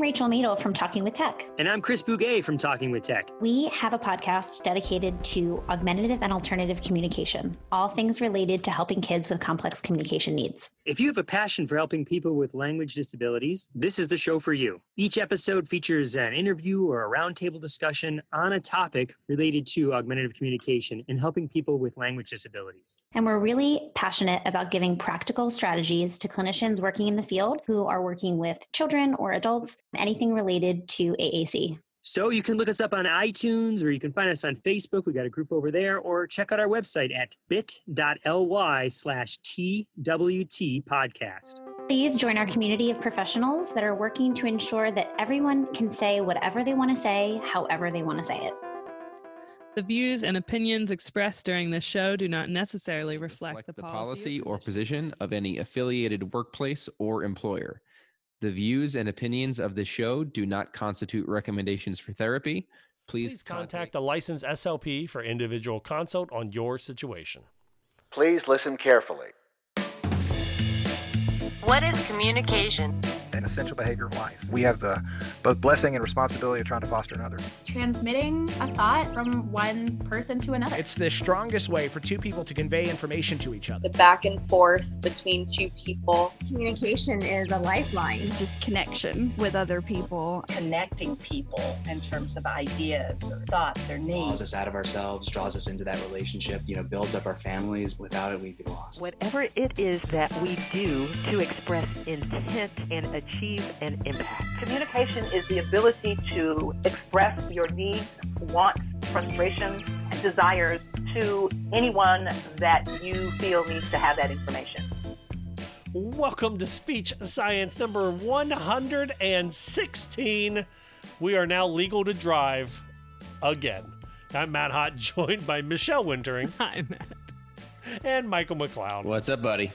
I'm Rachel Madel from Talking with Tech. And I'm Chris Bugaj from Talking with Tech. We have a podcast dedicated to augmentative and alternative communication, all things related to helping kids with complex communication needs. If you have a passion for helping people with language disabilities, this is the show for you. Each episode features an interview or a roundtable discussion on a topic related to augmentative communication and helping people with language disabilities. And we're really passionate about giving practical strategies to clinicians working in the field who are working with children or adults, anything related to AAC. So you can look us up on iTunes or you can find us on Facebook. We got a group over there, or check out our website at bit.ly slash TWT podcast. Please join our community of professionals that are working to ensure that everyone can say whatever they want to say, however they want to say it. The views and opinions expressed during this show do not necessarily reflect, reflect the, the policy, policy or position of any affiliated workplace or employer. The views and opinions of the show do not constitute recommendations for therapy. Please, Please contact a licensed SLP for individual consult on your situation. Please listen carefully. What is communication? An essential behavior of life. We have the both blessing and responsibility of trying to foster another. It's transmitting a thought from one person to another. It's the strongest way for two people to convey information to each other. The back and forth between two people. Communication is a lifeline. It's Just connection with other people. Connecting people in terms of ideas or thoughts or needs. Draws us out of ourselves, draws us into that relationship, you know, builds up our families. Without it, we'd be lost. Whatever it is that we do to express intent and achieve an impact. Communication is the ability to express your needs, wants, frustrations, and desires to anyone that you feel needs to have that information. Welcome to Speech Science number 116. We are now legal to drive again. I'm Matt Hot, joined by Michelle Wintering. Hi, Matt. And Michael McLeod. What's up, buddy?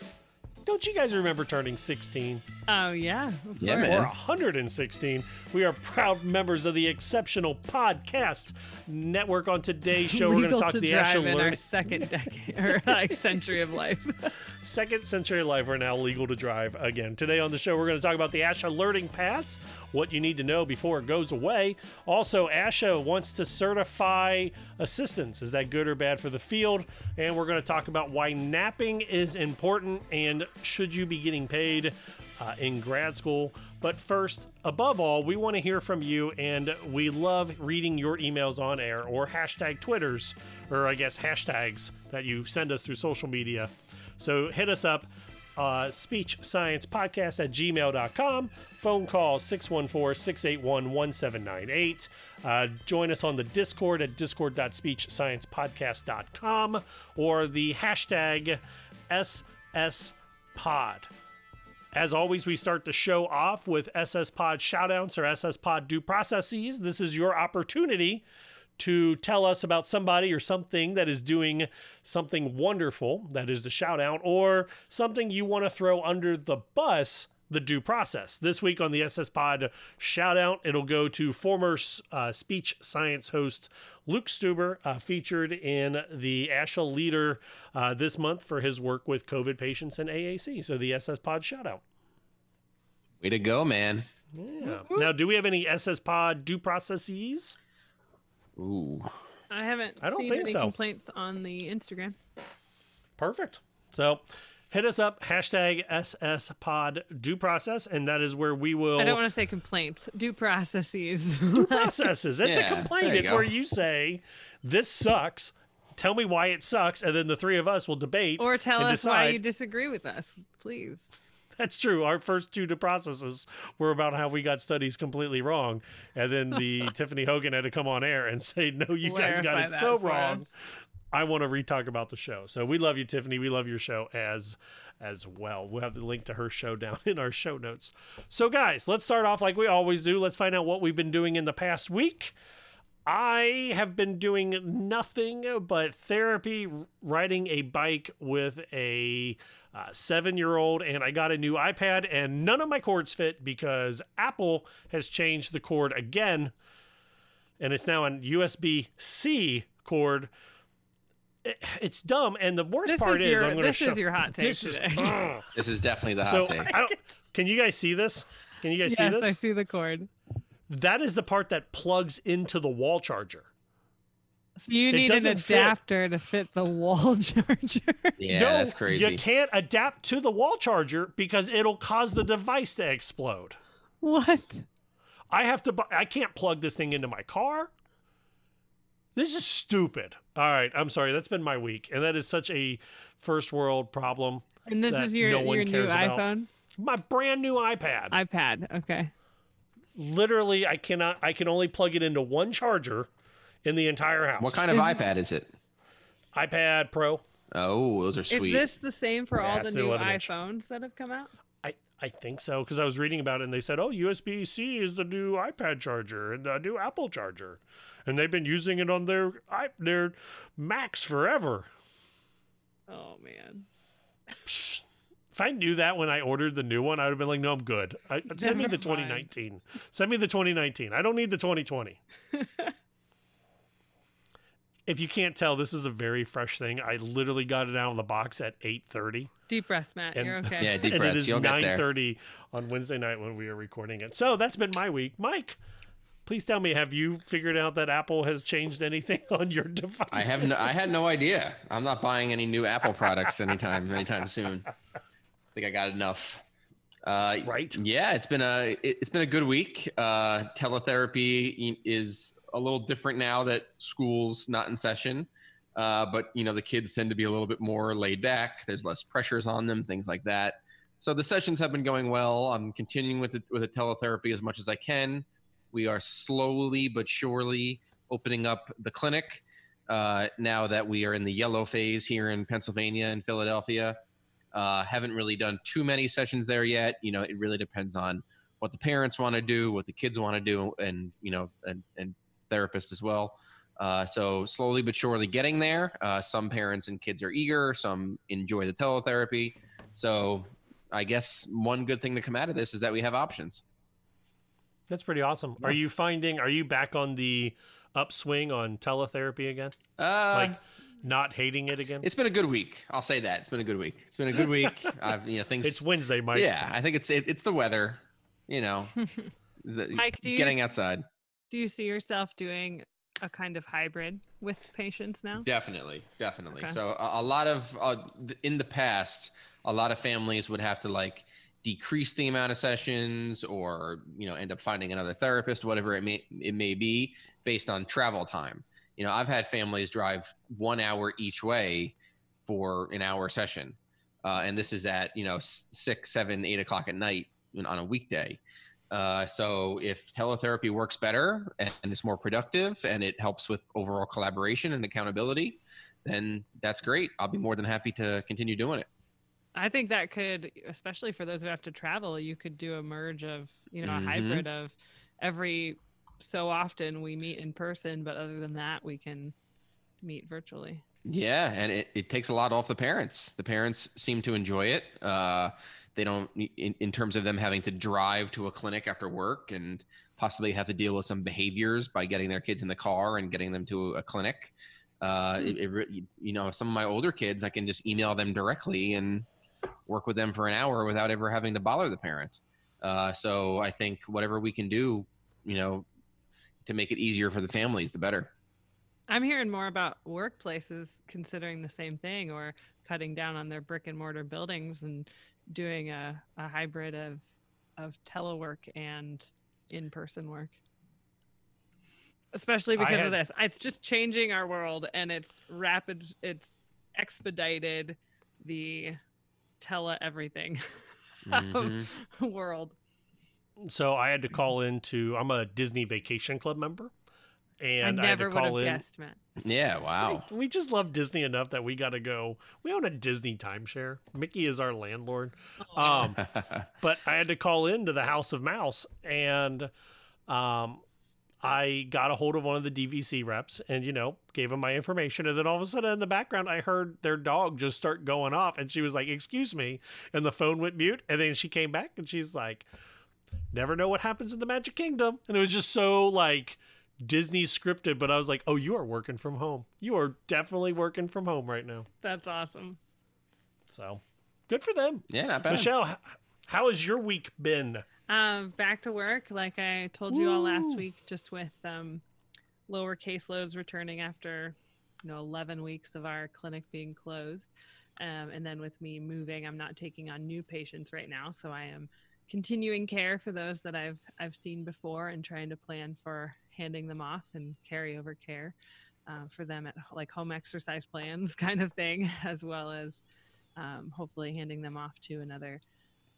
Don't you guys remember turning 16? Oh, yeah. Yeah, Or man. 116. We are proud members of the Exceptional Podcast Network. On today's show, we're going to talk to the drive Asha in Learn- our second decade or like century of life. Second century of life, we're now legal to drive again. Today on the show, we're going to talk about the ASHA Learning Pass, what you need to know before it goes away. Also, ASHA wants to certify assistants. Is that good or bad for the field? And we're going to talk about why napping is important and should you be getting paid uh, in grad school. But first, above all, we want to hear from you, and we love reading your emails on air or hashtag Twitters, or I guess hashtags that you send us through social media. So hit us up, uh, speech at gmail.com. Phone call 614 681 1798. Uh, Join us on the Discord at discord.speechsciencepodcast.com or the hashtag SSPod. As always, we start the show off with SS Pod shoutouts or SS Pod due processes. This is your opportunity to tell us about somebody or something that is doing something wonderful, that is the shout out, or something you want to throw under the bus, the due process. This week on the SS Pod shout out, it'll go to former uh, speech science host Luke Steuber, uh, featured in the ASHA Leader uh, this month for his work with COVID patients and AAC. So the SS Pod shout out. Way to go, man. Yeah. Now, do we have any SS Pod due processes? Ooh. I haven't I don't seen think any so. complaints on the Instagram. Perfect. So hit us up, hashtag SS Pod due process, and that is where we will. I don't want to say complaints, due processes. due processes. It's Yeah, a complaint. It's go. where you say, "This sucks." Tell me why it sucks, and then the three of us will debate or tell and us why you disagree with us, please. That's true. Our first two due processes were about how we got studies completely wrong, and then the Tiffany Hogan had to come on air and say, "No, you guys got it so wrong." us. I want to retalk about the show. So we love you, Tiffany. We love your show as as well. We'll have the link to her show down in our show notes. So guys, let's start off like we always do. Let's find out what we've been doing in the past week. I have been doing nothing but therapy, riding a bike with a uh, seven year old, and I got a new iPad, and none of my cords fit because Apple has changed the cord again, and it's now an USB C cord. It- It's dumb, and the worst This part is is, I'm going to this show. is your hot take this is- today. This is definitely the hot so take. I don't, can you guys see this? Can you guys yes, see this? I see the cord. that is the part that plugs into the wall charger. So you need an doesn't fit. adapter to fit the wall charger. Yeah, no, that's crazy. You can't adapt to the wall charger because it'll cause the device to explode. What? I have to. bu- I can't plug this thing into my car. This is stupid. All right, I'm sorry. That's been my week, and that is such a first world problem. And this is your no your new about. iPhone, My brand new iPad. iPad. Okay. Literally, I cannot. I can only plug it into one charger in the entire house. What kind of Is- iPad is it? iPad Pro? Oh, those are sweet. Is this the same for Yeah, all the new 11 inch. iPhones that have come out? I, think so because I was reading about it and they said, oh, USB C is the new iPad charger and the new Apple charger, and they've been using it on their i their Macs forever. Oh man. If I knew that when I ordered the new one, I would have been like, no, I'm good. I, send me the mind. 2019. Send me the 2019. I don't need the 2020. if you can't tell, this is a very fresh thing. I literally got it out of the box at 8:30. Deep breaths, Matt. And, You're okay. Yeah, deep and breaths. it is You'll get there. 9:30 on Wednesday night when we are recording it. So that's been my week, Mike. Please tell me, have you figured out that Apple has changed anything on your device? I have no, I had no idea. I'm not buying any new Apple products anytime anytime soon. I think I got enough. Uh, right. Yeah, it's been a it, it's been a good week. Uh, teletherapy is a little different now that school's not in session. Uh, but you know the kids tend to be a little bit more laid back. There's less pressures on them, things like that. So the sessions have been going well. I'm continuing with the, with the teletherapy as much as I can. We are slowly but surely opening up the clinic uh, now that we are in the yellow phase here in Pennsylvania and Philadelphia. Uh, haven't really done too many sessions there yet. You know, it really depends on what the parents want to do, what the kids want to do, and you know, and and therapists as well. Uh, so slowly but surely getting there. Uh, some parents and kids are eager. Some enjoy the teletherapy. So I guess one good thing to come out of this is that we have options. That's pretty awesome. Are you finding? Are you back on the upswing on teletherapy again? Uh, like not hating it again? It's been a good week. I'll say that. It's been a good week. It's been a good week. I've you know things. It's Wednesday, Mike. Yeah, I think it's it, it's the weather. You know, the, Mike, do you getting outside. Do you see yourself doing a kind of hybrid with patients now? Definitely, definitely. Okay. So a, a lot of uh, in the past, a lot of families would have to like decrease the amount of sessions, or you know, end up finding another therapist, whatever it may it may be, based on travel time. You know, I've had families drive one hour each way for an hour session, uh, and this is at you know six, seven, eight o'clock at night on a weekday. Uh, so if teletherapy works better and it's more productive and it helps with overall collaboration and accountability, then that's great. I'll be more than happy to continue doing it. I think that could, especially for those who have to travel, you could do a merge of, you know, a hybrid of every so often we meet in person, but other than that, we can meet virtually. Yeah, and it, it takes a lot off the parents. The parents seem to enjoy it. Uh, they don't, in, in terms of them having to drive to a clinic after work and possibly have to deal with some behaviors by getting their kids in the car and getting them to a clinic. Uh, it, it, you know, some of my older kids, I can just email them directly and work with them for an hour without ever having to bother the parent. Uh, so I think whatever we can do, you know, to make it easier for the families, the better. I'm hearing more about workplaces considering the same thing or cutting down on their brick and mortar buildings and doing a, a hybrid of of telework and in-person work. Especially because had- of this. It's just changing our world and it's rapid it's expedited the tele everything Mhm. world. So I had to call into. I'm a Disney Vacation Club member, and I I, had never to would call have in. guessed, Matt. Yeah, wow. We just love Disney enough that we got to go. We own a Disney timeshare. Mickey is our landlord. Um, but I had to call into the House of Mouse, and um, I got a hold of one of the DVC reps, and you know, gave him my information, and then all of a sudden in the background, I heard their dog just start going off, and she was like, "Excuse me," and the phone went mute, and then she came back, and she's like, "Never know what happens in the Magic Kingdom," and it was just so like. Disney scripted, but I was like, "Oh, you are working from home. You are definitely working from home right now." That's awesome. So, good for them. Yeah, not bad. Michelle, How has your week been? Um, back to work, like I told you all last week, just with um, lower caseloads returning after you know 11 weeks of our clinic being closed, um, and then with me moving, I'm not taking on new patients right now, so I am continuing care for those that I've I've seen before and trying to plan for handing them off and carryover care uh, for them at like home exercise plans kind of thing, as well as um, hopefully handing them off to another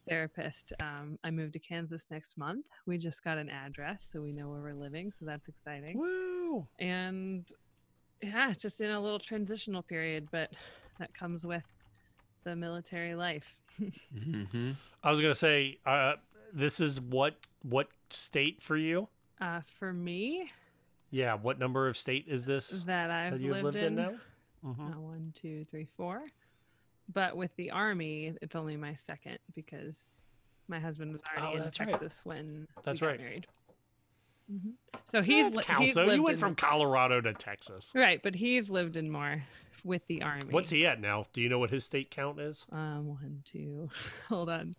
therapist. Um, I moved to Kansas next month. We just got an address, so we know where we're living, so that's exciting. Woo! And yeah, it's just in a little transitional period, but that comes with the military life. mm-hmm. I was gonna say, uh, this is what what state for you? Uh, for me, Yeah, what number of state is this that I've that you've lived, lived in, now? Mhm. Uh, one, two, three, four. But with the army, it's only my second because my husband was already Oh, in that's right. Texas when That's we got right. married. Mhm. So he's li- he's though. You went in- from Colorado to Texas. right, but he's lived in more with the army. What's he at now? Do you know what his state count is? Um, one, two, hold on,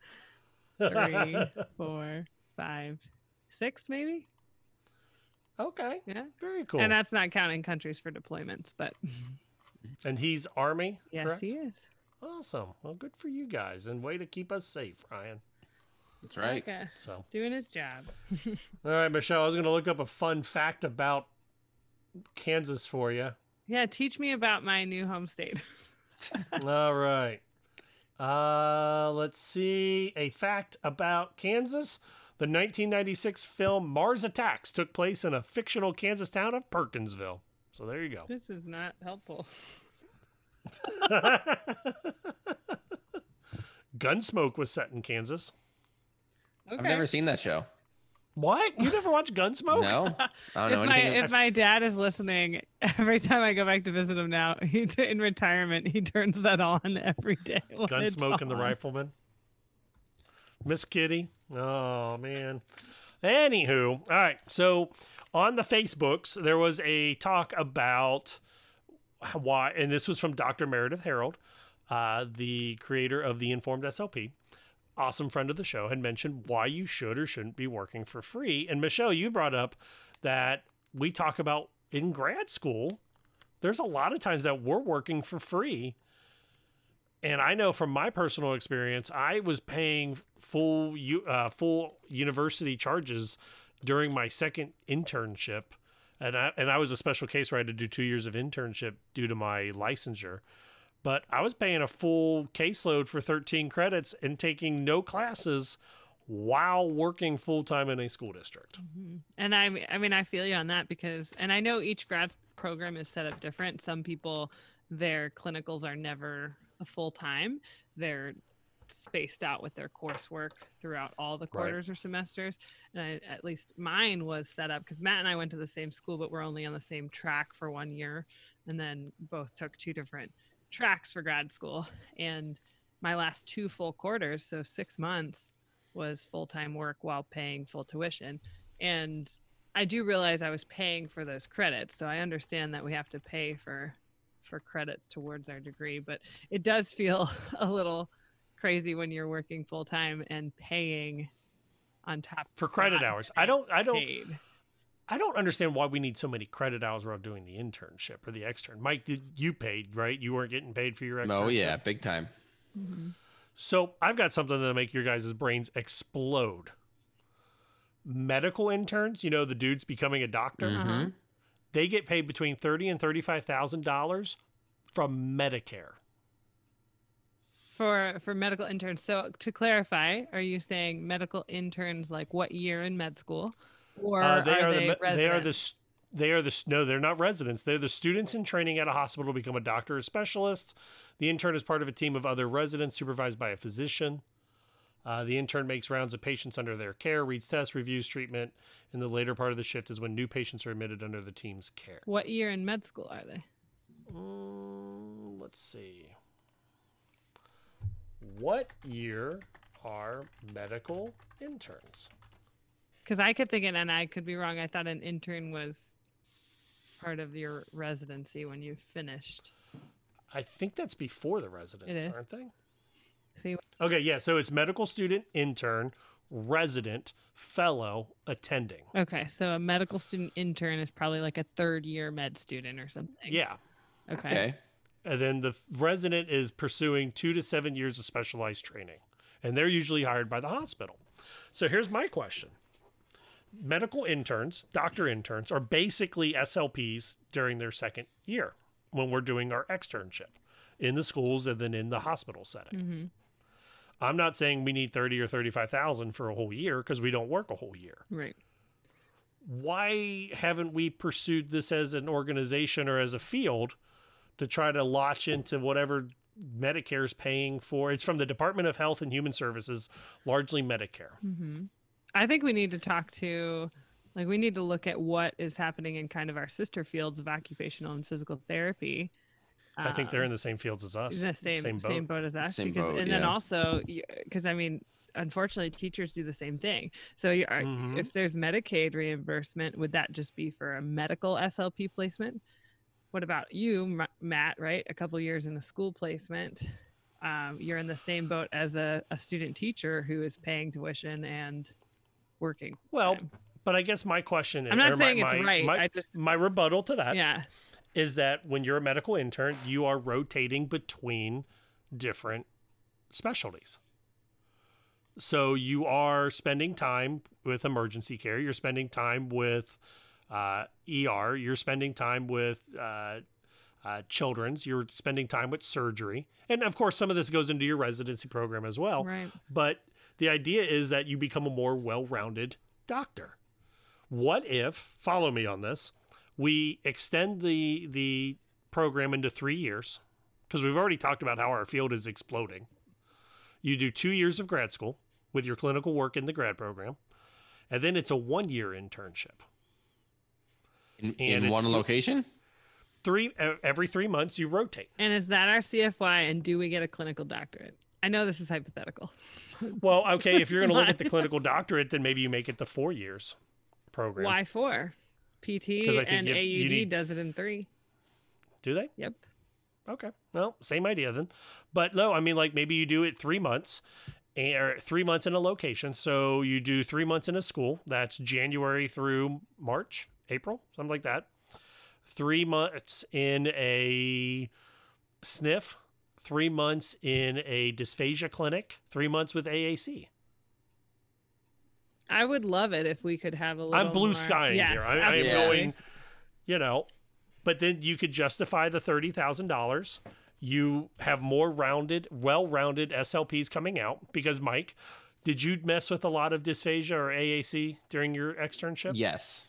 three, four, five, six, maybe. Okay. Yeah. Very cool. And that's not counting countries for deployments, but And he's Army. yes, correct? he is. Awesome. Well, good for you guys, and way to keep us safe, Ryan. That's right. Okay. So, Doing his job. all right, Michelle, I was going to look up a fun fact about Kansas for you. yeah, teach me about my new home state. all right. Uh, let's see. A fact about Kansas. The 1996 film Mars Attacks took place in a fictional Kansas town of Perkinsville. So there you go. This is not helpful. Gunsmoke was set in Kansas. Okay. I've never seen that show. What? You never watched Gunsmoke? No, I don't know if my if my dad is listening, every time I go back to visit him now, he in retirement he turns that on every day. Gunsmoke and the. Rifleman. Miss Kitty. Oh man. Anywho, all right. So on the Facebooks, there was a talk about why, and this was from Dr. Meredith Harold, uh, the creator of the Informed SLP. Awesome friend of the show had mentioned why you should or shouldn't be working for free. And Michelle, you brought up that we talk about in grad school, there's a lot of times that we're working for free and I know from my personal experience, I was paying full uh, full university charges during my second internship, and I and I was a special case where I had to do two years of internship due to my licensure. But I was paying a full caseload for 13 credits and taking no classes while working full time in a school district. Mhm. And I, I mean, I feel you on that because, and I know each grad program is set up different. Some people, their clinicals are never a full time. They're spaced out with their coursework throughout all the Right. quarters or semesters. And I, at least mine was set up because Matt and I went to the same school, but we're only on the same track for one year, and then both took two different tracks for grad school. And my last two full quarters, so six months, was full time work while paying full tuition. And I do realize I was paying for those credits, so I understand that we have to pay for for credits towards our degree, but it does feel a little crazy when you're working full time and paying on top For credit hours, I don't, I don't, paid. I don't understand why we need so many credit hours while doing the internship or the extern. Mike, did you paid right? You weren't getting paid for your externship. Oh yeah, big time. So I've got something that'll make your guys' brains explode. Medical interns, you know, the dudes becoming a doctor, Mhm. they get paid between thirty and thirty-five thousand dollars from Medicare. for for medical interns. So to clarify, are you saying medical interns like what year in med school, or Uh, they are, are, they the me- they are the they are the no they're not residents. They're the students in training at a hospital to become a doctor or specialist. The intern is part of a team of other residents supervised by a physician. Uh, the intern makes rounds of patients under their care reads tests reviews treatment. And the later part of the shift is when new patients are admitted under the team's care. What year in med school are they? Mm, let's see. What year are medical interns Because I kept thinking, and I could be wrong. I thought an intern was part of your residency when you finished. i think that's before the residents is. aren't they See, Okay, yeah. So it's medical student, intern, resident, fellow, attending. okay, so a medical student intern is probably like a third year med student or something. Yeah. Okay. Okay. And then the resident is pursuing two to seven years of specialized training. And they're usually hired by the hospital. So here's my question Medical interns, doctor interns, are basically SLPs during their second year when we're doing our externship in the schools and then in the hospital setting. Mm-hmm. I'm not saying we need 30 or 35,000 for a whole year because we don't work a whole year. Right. Why haven't we pursued this as an organization or as a field to try to latch into whatever Medicare is paying for? It's from the Department of Health and Human Services, largely Medicare. hmm I think we need to talk to, like, we need to look at what is happening in kind of our sister fields of occupational and physical therapy. I think they're Um, in the same fields as us. in the same same boat. boat, as us. Same because, boat, and then also, because I mean, unfortunately, teachers do the same thing. So, you are, Mhm. if there's Medicaid reimbursement, would that just be for a medical SLP placement? What about you, Matt? Right, a couple years in a school placement. Um, you're in the same boat as a, a student teacher who is paying tuition and working. Well, but I guess my question is I'm not or my- saying it's my- right, My, I just- my rebuttal to that Yeah. is that when you're a medical intern, you are rotating between different specialties. So you are spending time with emergency care, you're spending time with uh, ER, you're spending time with uh, uh, children's, you're spending time with surgery. And of course, some of this goes into your residency program as well. Right. But the idea is that you become a more well rounded doctor. What if, follow me on this, we extend the, the program into three years? Because we've already talked about how our field is exploding. You do two years of grad school with your clinical work in the grad program, and then it's a one year internship. In, in one th- location? Three every three months you rotate. And is that our CFY? And do we get a clinical doctorate? I know this is hypothetical. Well, okay, if you're going to look at the clinical doctorate, then maybe you make it the four years program. Why four? PT and you- AUD you need- does it in three. Do they? Yep. Okay. Well, same idea then. But no, I mean, like maybe you do it three months or three months in a location. So you do three months in a school. That's January through March, April, something like that. Three months in a sniff, three months in a dysphagia clinic, three months with AAC. I would love it if we could have a little. I'm blue more- skying Yes, here. I, I am going, you know, but then you could justify the thirty thousand dollars. You have more rounded, well-rounded SLPs coming out because Mike, did you mess with a lot of dysphagia or AAC during your externship? Yes.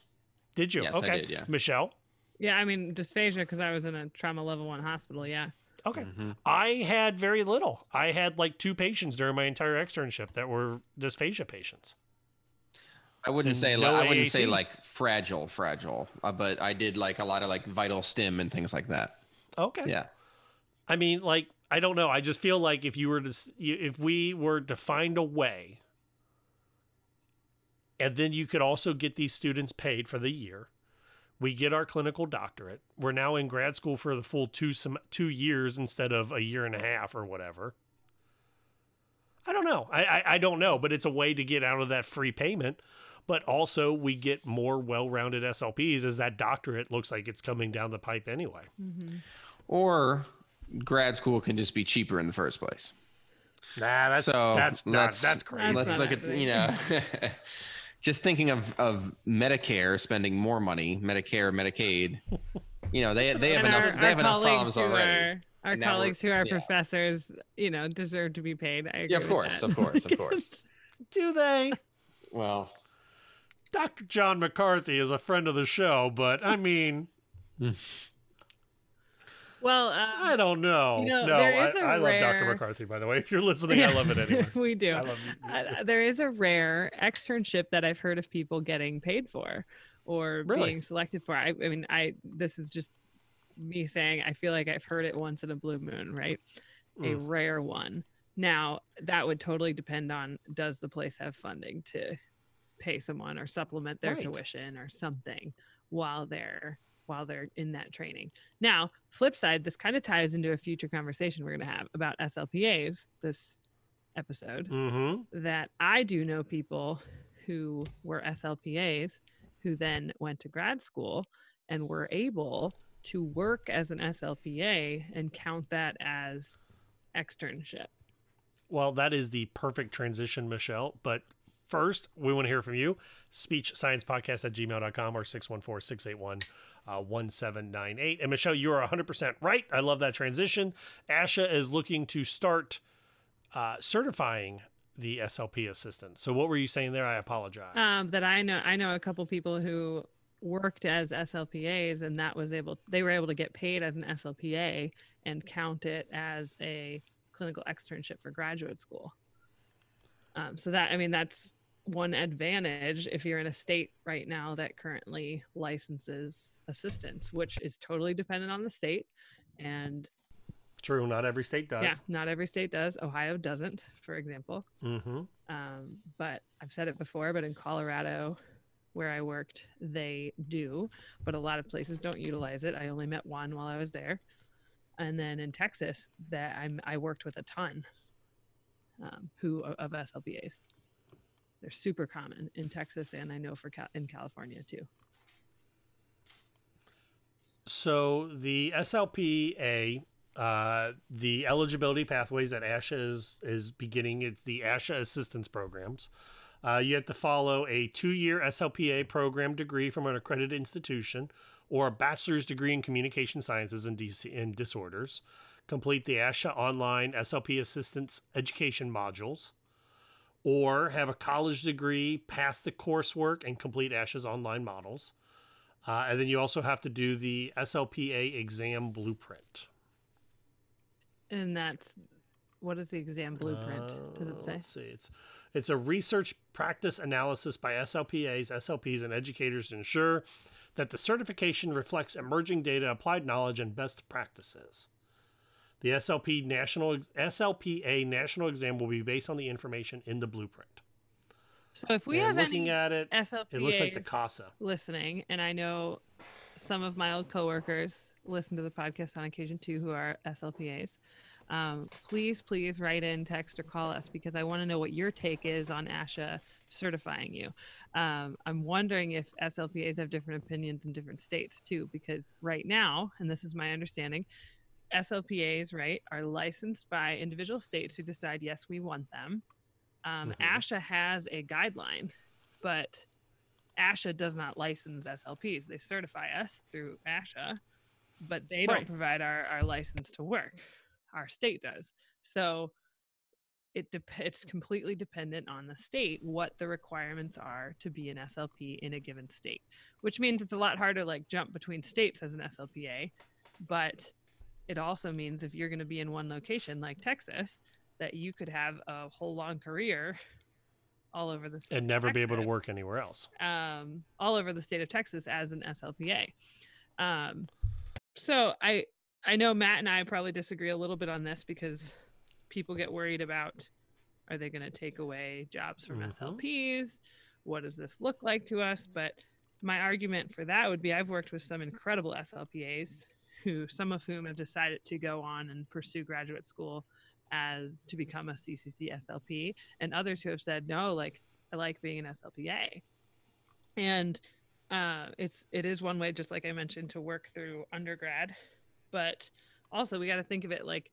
Did you? Yes, I okay. did, yeah. Michelle. Yeah, I mean dysphagia because I was in a trauma level one hospital. Yeah. Okay. Mm-hmm. I had very little. I had like two patients during my entire externship that were dysphagia patients. I wouldn't And say no like, I wouldn't say like fragile, fragile, uh, but I did like a lot of like VitalStim and things like that. Okay. Yeah. I mean, like, I don't know. I just feel like if you were to, if we were to find a way, and then you could also get these students paid for the year, we get our clinical doctorate. We're now in grad school for the full two sem- two years instead of a year and a half or whatever. I don't know. I, I I don't know, but it's a way to get out of that free payment. But also, we get more well-rounded SLPs as that doctorate looks like it's coming down the pipe anyway. Mm-hmm. Or grad school can just be cheaper in the first place. Nah, that's so that's not, let's, that's crazy. Let's look at you know, just thinking of of Medicare spending more money, Medicare, Medicaid. You know, they they have enough our, they our have enough colleagues problems already. are our And now we're- colleagues who are yeah. professors, you know, deserve to be paid. I Yeah, of course, of course, of course. Do they? Well, Dr. John McCarthy is a friend of the show, but I mean, Well, uh, I don't know. You know, no, I, a love Dr. McCarthy, by the way. If you're listening, I love it anyway. we do. I love you. Uh, there is a rare externship that I've heard of people getting paid for or Really? being selected for. I, I mean, I this is just me saying I feel like I've heard it once in a blue moon, right? A Mm. rare one. Now that would totally depend on does the place have funding to pay someone or supplement their Right. tuition or something while they're while they're in that training. Now, flip side, this kind of ties into a future conversation we're going to have about SLPAs. This episode Mhm. that I do know people who were SLPAs who then went to grad school and were able to work as an SLPA and count that as externship. Well, that is the perfect transition, Michelle. But first, we want to hear from you. Speech Science Podcast at gmail.com or 614 681 1798. And Michelle, you are 100% right. I love that transition. ASHA is looking to start uh, certifying the SLP assistant. So, what were you saying there? I apologize. Um, that I know, I know a couple people who worked as SLPAs, and that was able, they were able to get paid as an SLPA and count it as a clinical externship for graduate school. Um, so that, I mean, that's one advantage if you're in a state right now that currently licenses assistants, which is totally dependent on the state. And True, not every state does. yeah, not every state does. Ohio doesn't, for example. Mm-hmm. Um, but I've said it before, but in Colorado, where I worked, they do, but a lot of places don't utilize it. I only met one while I was there. And then in Texas, that I'm, I worked with a ton um, who of SLPAs. They're super common in Texas, and I know for Cal- in California too. So the SLPA, uh, the eligibility pathways that ASHA is is beginning. It's the ASHA assistance programs. Uh, you have to follow a two-year SLPA program degree from an accredited institution, or a bachelor's degree in communication sciences and, DC, and disorders. Complete the ASHA online SLP assistance education modules, or have a college degree, pass the coursework, and complete ASHA's online models. Uh, and then you also have to do the SLPA exam blueprint. And that's what is the exam blueprint? Does it Uh, say? Let's see. It's it's a research practice analysis by SLPAs, SLPs, and educators to ensure that the certification reflects emerging data, applied knowledge, and best practices. The SLP national SLPA national exam will be based on the information in the blueprint. So if we And have looking any at it, SLPA it looks like the CASA. listening, and I know some of my old coworkers listen to the podcast on occasion too, who are SLPAs. Um, please, please write in, text, or call us because I want to know what your take is on ASHA certifying you. Um, I'm wondering if SLPAs have different opinions in different states too, because right now, and this is my understanding, SLPAs, right, are licensed by individual states who decide, yes, we want them. Um, Mhm. ASHA has a guideline, but ASHA does not license SLPs. They certify us through ASHA, but they Right. don't provide our, our license to work. Our state does. So it dep- it's completely dependent on the state what the requirements are to be an SLP in a given state, which means it's a lot harder like jump between states as an SLPA, but it also means if you're going to be in one location like Texas, that you could have a whole long career all over the state And never be able to work anywhere else. um, all over the state of Texas as an SLPA. Um, so I I know Matt and I probably disagree a little bit on this because people get worried about are they going to take away jobs from Mhm. SLPs? What does this look like to us? But my argument for that would be I've worked with some incredible SLPAs who some of whom have decided to go on and pursue graduate school as to become a CCC SLP and others who have said no like I like being an SLPA and uh, it's it is one way just like i mentioned to work through undergrad but also we got to think of it like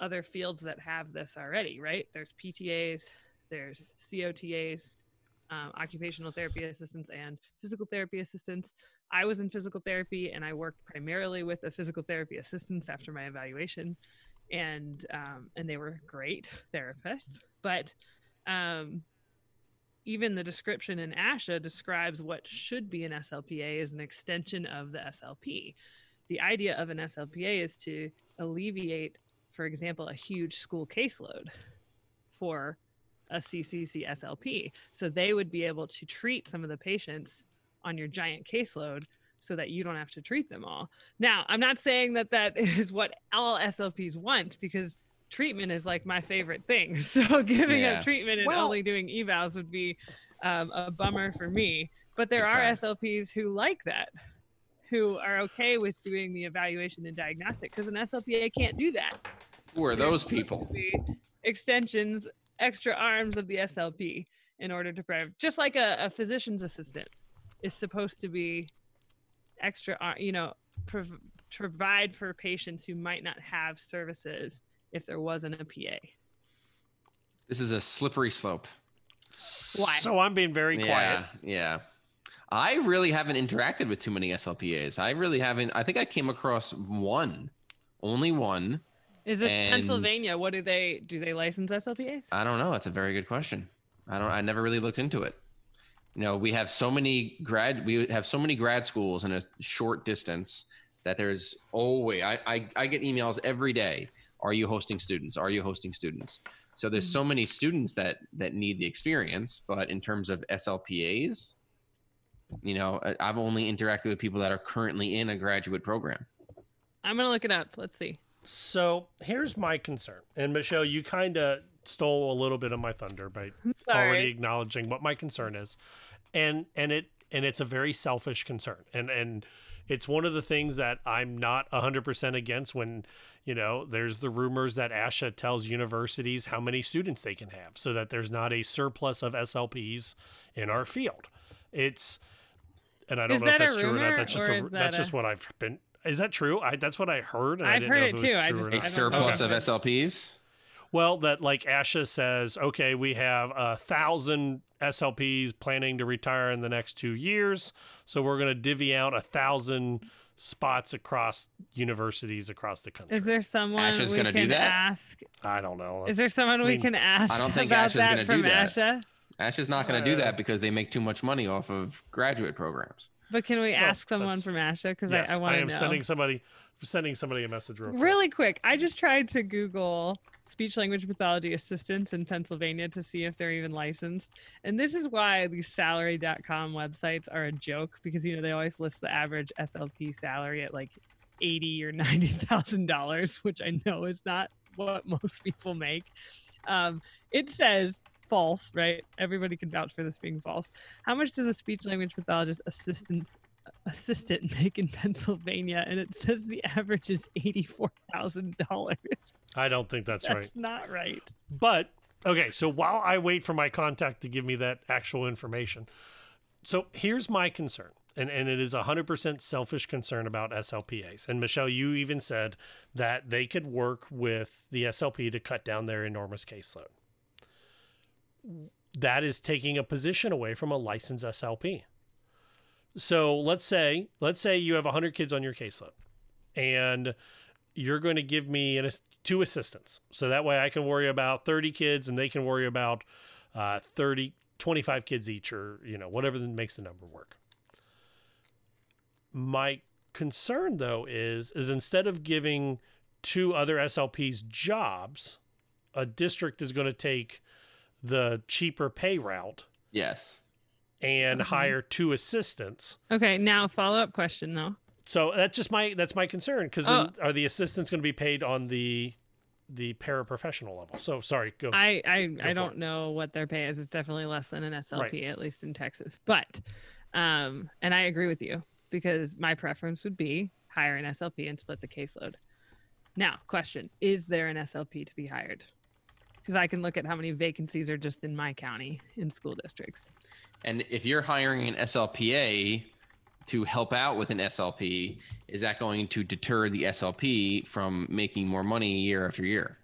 other fields that have this already right? There's ptas there's cotas um, occupational therapy assistants and physical therapy assistants i was in physical therapy and i worked primarily with the physical therapy assistants after my evaluation and um, and they were great therapists but um, even the description in ASHA describes what should be an SLPA as an extension of the SLP. The idea of an SLPA is to alleviate, for example, a huge school caseload for a CCC SLP. So they would be able to treat some of the patients on your giant caseload so that you don't have to treat them all. Now, I'm not saying that that is what all SLPs want because treatment is like my favorite thing. So giving Yeah. up treatment and Well- only doing evals would be um, a bummer for me. But there are time. SLPs who like that, who are okay with doing the evaluation and diagnostic because an SLPA can't do that. Who are those people? The extensions extra arms of the SLP in order to provide, just like a, a physician's assistant is supposed to be extra, ar- you know, prov- provide for patients who might not have services if there wasn't a PA. This is a slippery slope. Why? So I'm being very quiet. Yeah, yeah. I really haven't interacted with too many SLPAs. I really haven't. I think I came across one, only one. Is this and Pennsylvania? What do they do? They license SLPAs? I don't know. That's a very good question. I don't. I never really looked into it. You know, we have so many grad. We have so many grad schools in a short distance that there's always. I I, I get emails every day. Are you hosting students? Are you hosting students? So there's so mm-hmm. many students that that need the experience, but in terms of SLPAs, you know, I've only interacted with people that are currently in a graduate program. I'm gonna look it up. Let's see. So here's my concern, and Michelle, you kind of stole a little bit of my thunder by Sorry. already acknowledging what my concern is, and and it and it's a very selfish concern, and and it's one of the things that I'm not 100% against when, you know, there's the rumors that ASHA tells universities how many students they can have so that there's not a surplus of SLPs in our field. It's and I don't Is know if that a that's true or not. That's just a, is that's that just what I've been Is that true? I that's what I heard. And I I've didn't heard know it if too, was I true or just- not. I A don't surplus know. of SLPs. Well, that like ASHA says, okay, we have a thousand SLPs planning to retire in the next two years, so we're going to divvy out a thousand spots across universities across the country. Is there someone Asha's we gonna do can that? ask? I don't know. Is there someone I we can ask I don't think about Asha's that gonna from do that. Asha? Ash is not going to do Uh, that because they make too much money off of graduate programs. But can we Well, ask someone from Asha? Because Yes, I, I want to I am know. sending somebody sending somebody a message real quick. Really quick, I just tried to Google speech language pathology assistants in Pennsylvania to see if they're even licensed. And this is why these salary.com websites are a joke because you know they always list the average SLP salary at like eighty or ninety thousand dollars, which I know is not what most people make. Um, it says false, right? Everybody can vouch for this being false. How much does a speech language pathologist assistant assistant make in Pennsylvania? And it says the average is eighty-four thousand dollars. I don't think that's, right. That's not right. But okay, so while I wait for my contact to give me that actual information, so here's my concern, and, and it is a 100% selfish concern about SLPAs. And Michelle, you even said that they could work with the SLP to cut down their enormous caseload. That is taking a position away from a licensed SLP. So let's say let's say you have 100 kids on your caseload, and you're going to give me an, two assistants. So that way I can worry about 30 kids and they can worry about uh, 30, 25 kids each or, you know, whatever that makes the number work. My concern though is, is instead of giving two other SLPs jobs, a district is going to take the cheaper pay route Yes. and Okay. hire two assistants. Okay, now follow up question though. So that's just my that's my concern because Oh. are the assistants going to be paid on the the paraprofessional level? So sorry, go. I I, go I don't it. know what their pay is. It's definitely less than an SLP, Right. at least in Texas. But um, and I agree with you because my preference would be hire an SLP and split the caseload. Now, question: Is there an SLP to be hired? Because I can look at how many vacancies are just in my county in school districts. And if you're hiring an SLPA to help out with an SLP, is that going to deter the SLP from making more money year after year?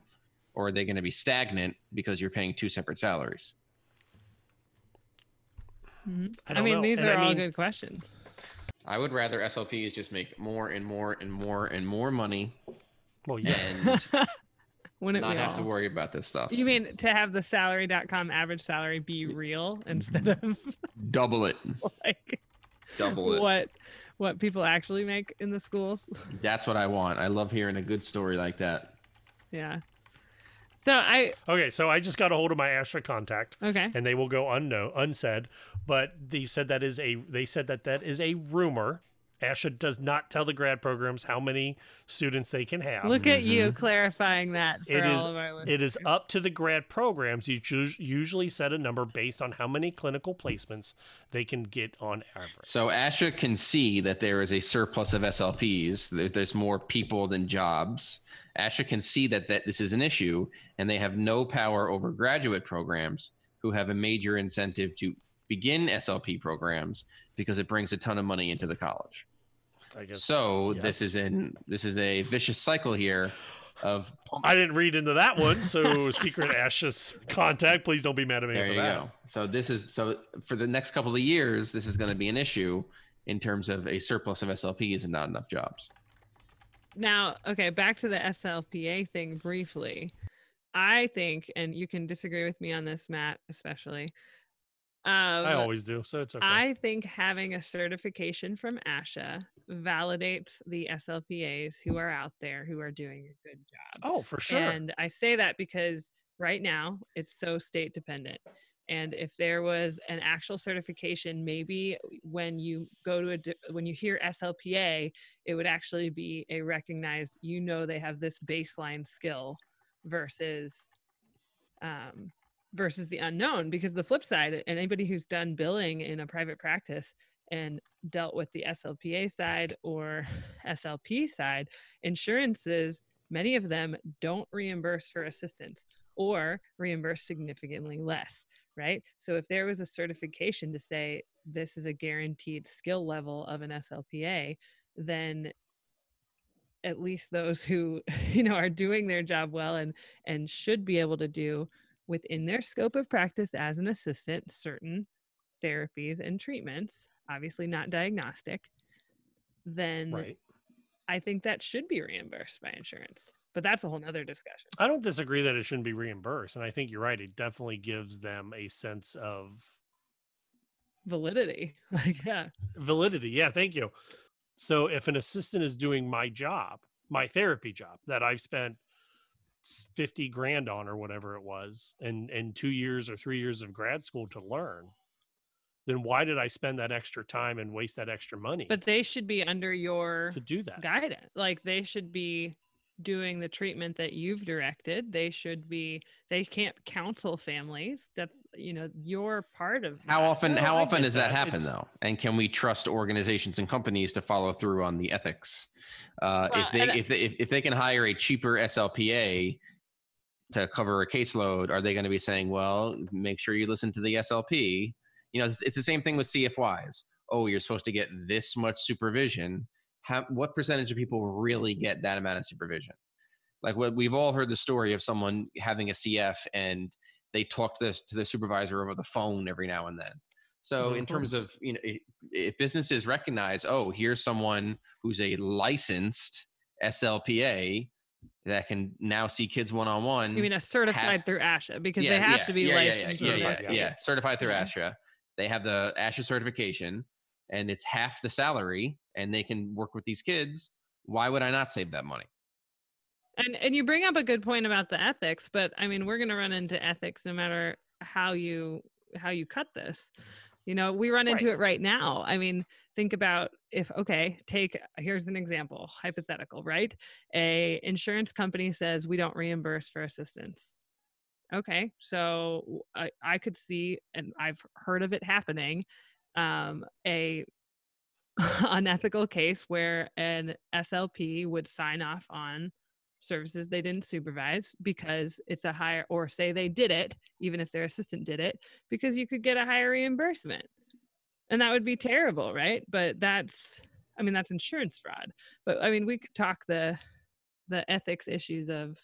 Or are they going to be stagnant because you're paying two separate salaries? Mhm. I I, mean, know. these And are I all mean- good questions. I would rather SLPs just make more and more and more and more money Well, yes. and Wouldn't not we have to worry about this stuff. You mean to have the salary.com average salary be real instead of Double it. like Double it. what what people actually make in the schools? That's what I want. I love hearing a good story like that. Yeah. So I Okay, so I just got a hold of my ASHA contact. Okay. And they will go unknown, unsaid, but they said that is a they said that that is a rumor ASHA does not tell the grad programs how many students they can have. Look at you mm-hmm. clarifying that for It all is of our listeners. it is up to the grad programs. You chus- usually set a number based on how many clinical placements they can get on average. So ASHA can see that there is a surplus of SLPs. There's more people than jobs. ASHA can see that, that this is an issue, and they have no power over graduate programs who have a major incentive to begin SLP programs because it brings a ton of money into the college. I guess. So yes. this is in this is a vicious cycle here of I didn't read into that one. So secret ASHA's contact. Please don't be mad at me There for you that. go. So this is so for the next couple of years, this is going to be an issue in terms of a surplus of SLPs and not enough jobs. Now, okay, back to the SLPA thing briefly. I think, and you can disagree with me on this, Matt, especially. Um, I always do, so it's okay. I think having a certification from ASHA validates the SLPAs who are out there who are doing a good job. Oh, for sure. And I say that because right now it's so state dependent. And if there was an actual certification, maybe when you go to a when you hear SLPA, it would actually be a recognized. You know, they have this baseline skill versus um, versus the unknown. Because the flip side, and anybody who's done billing in a private practice and dealt with the SLPA side or SLP side, insurances, many of them don't reimburse for assistance or reimburse significantly less, right? So if there was a certification to say this is a guaranteed skill level of an SLPA, then at least those who you know are doing their job well and and should be able to do within their scope of practice as an assistant certain therapies and treatments obviously not diagnostic then Right. i think that should be reimbursed by insurance but that's a whole nother discussion I don't disagree that it shouldn't be reimbursed, and I think you're right. It definitely gives them a sense of validity like yeah validity. Yeah, thank you. So if an assistant is doing my job, my therapy job that I've spent 50 grand on or whatever it was and and 2 years or 3 years of grad school to learn, then why did I spend that extra time and waste that extra money? but they should be under your to do that. guidance like they should be doing the treatment that you've directed they should be they can't counsel families that's you know you're part of How that. often? No, how I often get does that, that. happen It's- though? And can we trust organizations and companies to follow through on the ethics? Uh, Well, if they if, they if if they can hire a cheaper SLPA to cover a caseload, are they going to be saying, "Well, make sure you listen to the SLP"? You know, it's, it's the same thing with CFYs. Oh, you're supposed to get this much supervision. How, what percentage of people really get that amount of supervision? Like what we've all heard the story of someone having a CF and they talk to, this, to the supervisor over the phone every now and then. So in Mhm. terms of you know, if businesses recognize, oh, here's someone who's a licensed SLPA that can now see kids one on one. you mean a certified through asha because they have to be yeah, licensed Yeah, yeah, yeah, certified. yeah, yeah. Certified through Yeah. ASHA. They have the ASHA certification, and it's half the salary, and they can work with these kids. Why would I not save that money? And and you bring up a good point about the ethics, but I mean we're going to run into ethics no matter how you how you cut this. You know, we run into Right. it right now. I mean, think about if okay, take here's an example, hypothetical, right? A insurance company says we don't reimburse for assistance. Okay, so I, I could see, and I've heard of it happening, um, a unethical case where an SLP would sign off on services they didn't supervise because it's a higher or say they did it even if their assistant did it because you could get a higher reimbursement. And that would be terrible right? But that's i mean that's insurance fraud. But i mean we could talk the the ethics issues of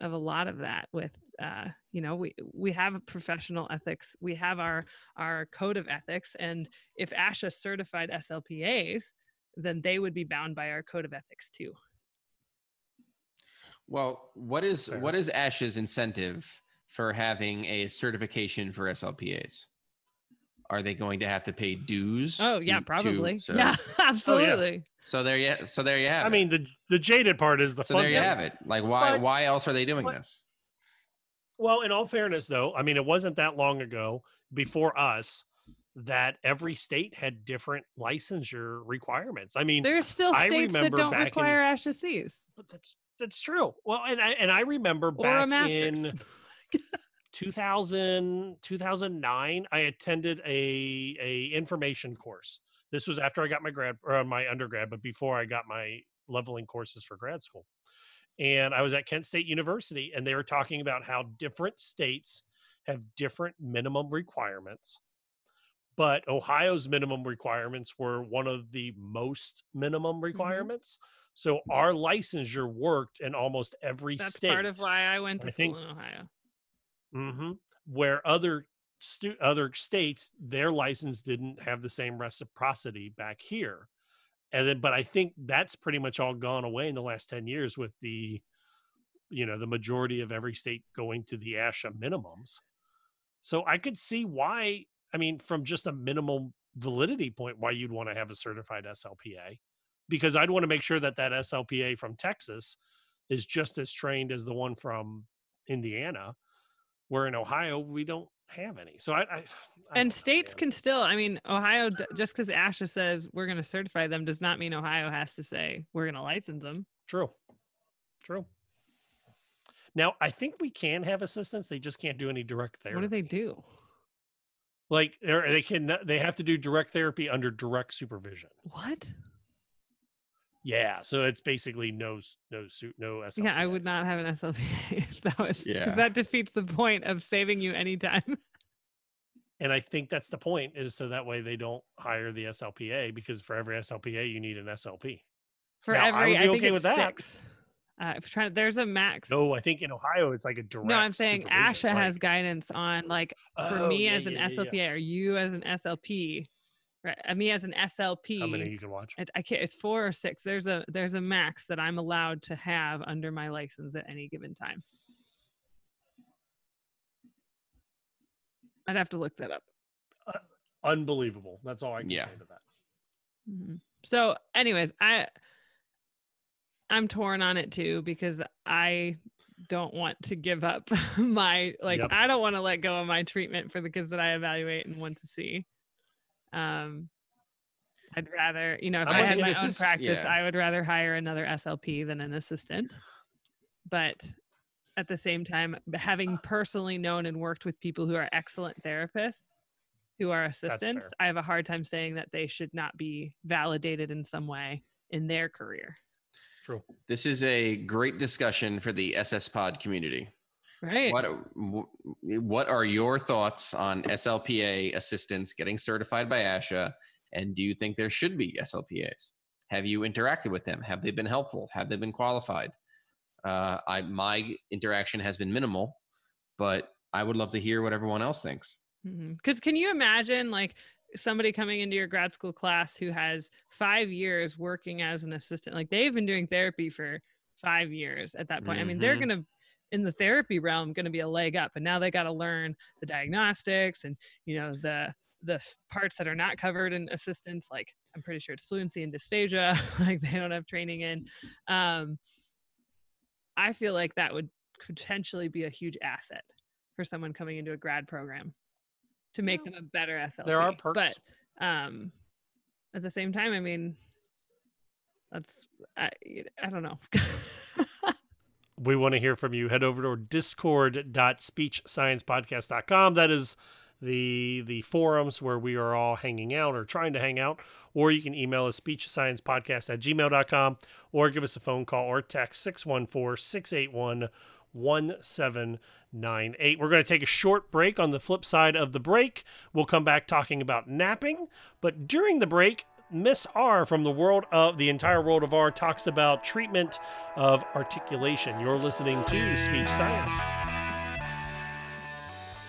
of a lot of that with uh you know we we have a professional ethics we have our our code of ethics and if asha certified slpas then they would be bound by our code of ethics too Well, what is what is ASHA's incentive for having a certification for SLPAs? Are they going to have to pay dues? oh yeah to- to- probably so, yeah oh, absolutely So there you so there you have I it. mean, the the jaded part is the so fun. there you have it. Like why But- why else are they doing but- this? Well, in all fairness, though, I mean, it wasn't that long ago before us that every state had different licensure requirements. I mean, There's still states that don't back in- require ASHA Cs. But that's that's true. Well, and I and I remember Or back in 2000 2009 I attended a a information course. This was after I got my grad or my undergrad, but before I got my leveling courses for grad school. And I was at Kent State University and they were talking about how different states have different minimum requirements. But Ohio's minimum requirements were one of the most minimum mm-hmm. requirements. So our licensure worked in almost every That's state. That's part of why I went to I school think- in Ohio. Hmm Where other stu- other states, their license didn't have the same reciprocity back here, and then but I think that's pretty much all gone away in the last ten years with the, you know, the majority of every state going to the ASHA minimums. So I could see why. I mean, from just a minimal validity point, why you'd want to have a certified SLPA, because I'd want to make sure that that SLPA from Texas is just as trained as the one from Indiana where in Ohio we don't have any. So I, I, I And states can still, I mean, Ohio, just because ASHA says we're going to certify them does not mean Ohio has to say we're going to license them. true, true. Now I think we can have assistance They just can't do any direct therapy. What do they do? Like they're, they can they have to do direct therapy under direct supervision. What? Yeah, so it's basically no no suit no SLPS. Yeah, I would not have an SLPA if that was, because Yeah. that defeats the point of saving you anytime. And I think that's the point is so that way they don't hire the SLPA because for every SLPA you need an SLP. For Now, I every, would I, be think okay it's with that. six. Uh, if trying, there's a max. No, I think in Ohio it's like a direct. No, I'm saying supervision, ASHA has guidance on like for Oh, me yeah, as an yeah, yeah, SLPA yeah. or you as an SLP, right? uh, Me as an SLP. How many you can watch? it- I can't. It's four or six. There's a there's a max that I'm allowed to have under my license at any given time. I'd have to look that up. Unbelievable. That's all I can Yeah. say to that. Mhm. So, anyways, I I'm torn on it too because I don't want to give up my like Yep. I don't want to let go of my treatment for the kids that I evaluate and want to see. Um I'd rather, you know, if I'm I had my own is- practice, yeah. I would rather hire another SLP than an assistant. But at the same time, having personally known and worked with people who are excellent therapists who are assistants. I have a hard time saying that they should not be validated in some way in their career. True. This is a great discussion for the SS Pod community. Right. What what are your thoughts on SLPA assistants getting certified by ASHA? And do you think there should be SLPAs? Have you interacted with them? Have they been helpful? Have they been qualified? Uh, I my interaction has been minimal, but I would love to hear what everyone else thinks. Because can you imagine like somebody coming into your grad school class who has five years working as an assistant? Like they've been doing therapy for five years at that point. I mean, they're Mhm. Going to, in the therapy realm, going to be a leg up. And now they got to learn the diagnostics and, you know, the, the parts that are not covered in assistance like i'm pretty sure it's fluency and dysphagia like they don't have training in um, i feel like that would potentially be a huge asset for someone coming into a grad program to make them a better SLP. There are perks. but um, at the same time, I mean, that's I, I don't know. we want to hear from you. Head over to discord.speechsciencepodcast.com. That is the the forums where we are all hanging out or trying to hang out. Or you can email us speechsciencepodcast at gmail.com or give us a phone call or text 614 681 1798. We're going to take a short break. On the flip side of the break, we'll come back talking about napping. But during the break, Miss R from the world of the entire world of R talks about treatment of articulation. You're listening to Speech Science.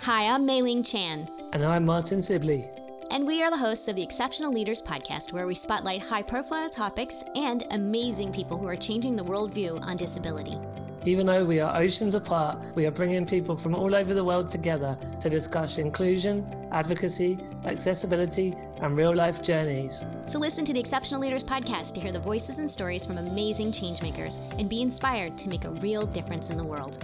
Hi, I'm Mei-Ling Chan, And I'm Martyn Sibley. and we are the hosts of the Exceptional Leaders Podcast, where we spotlight high profile topics and amazing people who are changing the worldview on disability. Even though we are oceans apart, we are bringing people from all over the world together to discuss inclusion, advocacy, accessibility, and real life journeys. So listen to the Exceptional Leaders Podcast to hear the voices and stories from amazing changemakers and be inspired to make a real difference in the world.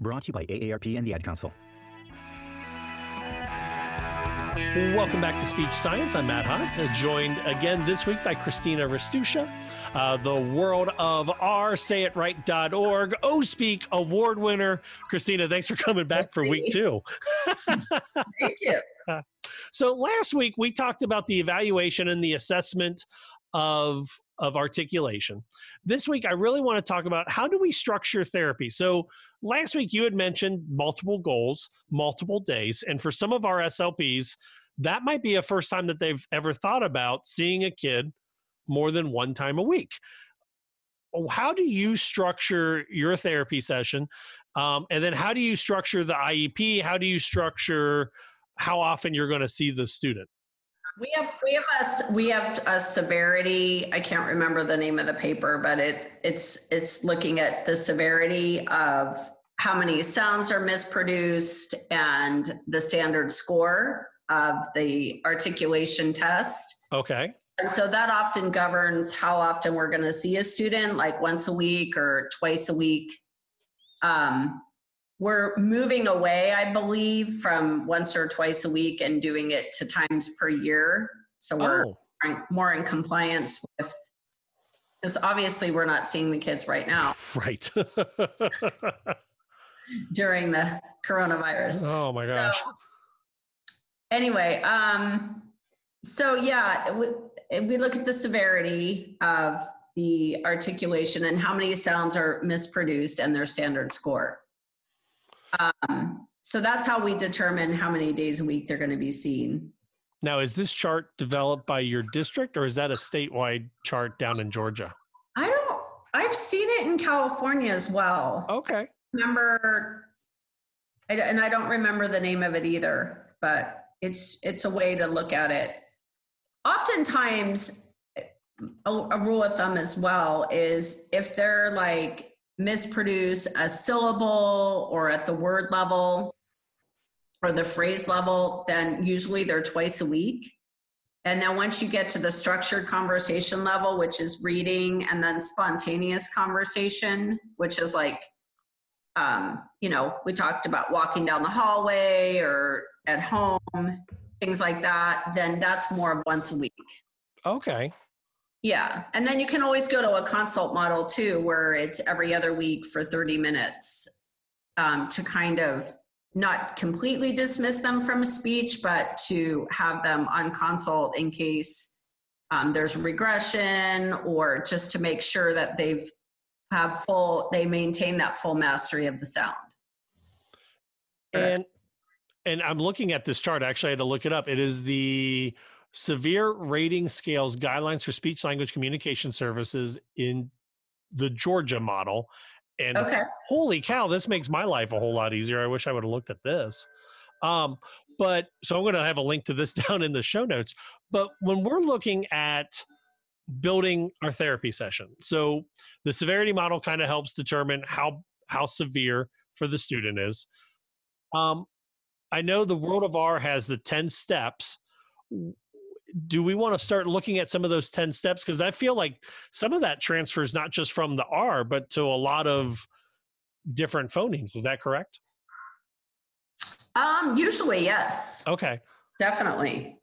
Brought to you by AARP and the Ad Council. Welcome back to Speech Science. I'm Matt Hott, joined again this week by Christina Rastusha, uh, the world of R, sayitright.org, O Speak award winner. Christina, thanks for coming back for week two. Thank you. So last week we talked about the evaluation and the assessment of of articulation. This week, I really want to talk about how do we structure therapy. So, last week you had mentioned multiple goals, multiple days, and for some of our SLPs, that might be a first time that they've ever thought about seeing a kid more than one time a week. Oh, How do you structure your therapy session? Um, and then how do you structure the IEP? How do you structure how often you're going to see the student? We have we have a s- we have a severity. I can't remember the name of the paper, but it it's it's looking at the severity of how many sounds are misproduced and the standard score of the articulation test. Okay. And so that often governs how often we're going to see a student, like once a week or twice a week. Um, we're moving away, I believe, from once or twice a week and doing it to times per year. So we're Oh. more in compliance with, because obviously we're not seeing the kids right now Right. during the coronavirus. oh my gosh. anyway, um, so yeah, we, we look at the severity of the articulation and how many sounds are misproduced and their standard score. Um, so that's how we determine how many days a week they're going to be seen. Now, is this chart developed by your district or is that a statewide chart down in Georgia? I don't, I've seen it in California as well. Okay. Remember, and I don't remember the name of it either, but it's, it's a way to look at it. Oftentimes, a, a rule of thumb as well is if they're like misproduce a syllable or at the word level or the phrase level, then usually they're twice a week. And then once you get to the structured conversation level, which is reading, and then spontaneous conversation, which is like, um, you know, we talked about walking down the hallway or at home, things like that, then that's more of once a week. Okay. Yeah. And then you can always go to a consult model too, where it's every other week for 30 minutes um, to kind of not completely dismiss them from speech, but to have them on consult in case um, there's regression or just to make sure that they've have full, they maintain that full mastery of the sound. And and I'm looking at this chart. Actually, I had to look it up. It is the severe rating scales guidelines for speech language communication services in the Georgia model. And Okay. holy cow, this makes my life a whole lot easier. I wish I would have looked at this. Um, but so I'm going to have a link to this down in the show notes. But when we're looking at building our therapy session, so the severity model kind of helps determine how how severe for the student is. Um, I know the World of R has the 10 steps. Do we want to start looking at some of those 10 steps? Because I feel like some of that transfers not just from the R, but to a lot of different phonemes. Is that correct? Um, usually, yes, Okay. definitely.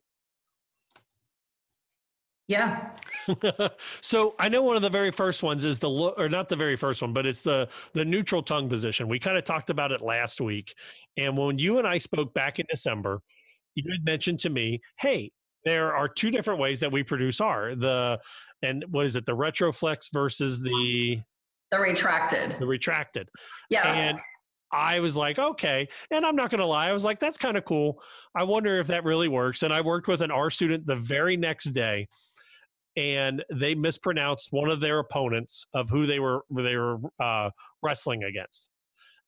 Yeah. so I know one of the very first ones is the or not the very first one, but it's the the neutral tongue position. We kind of talked about it last week, and when you and I spoke back in December, you had mentioned to me, "Hey, there are two different ways that we produce R. The and what is it? The retroflex versus the The retracted. the retracted." Yeah. And I was like, okay. And I'm not going to lie. I was like, that's kind of cool. I wonder if that really works. And I worked with an R student the very next day and they mispronounced one of their opponents of who they were they were uh, wrestling against.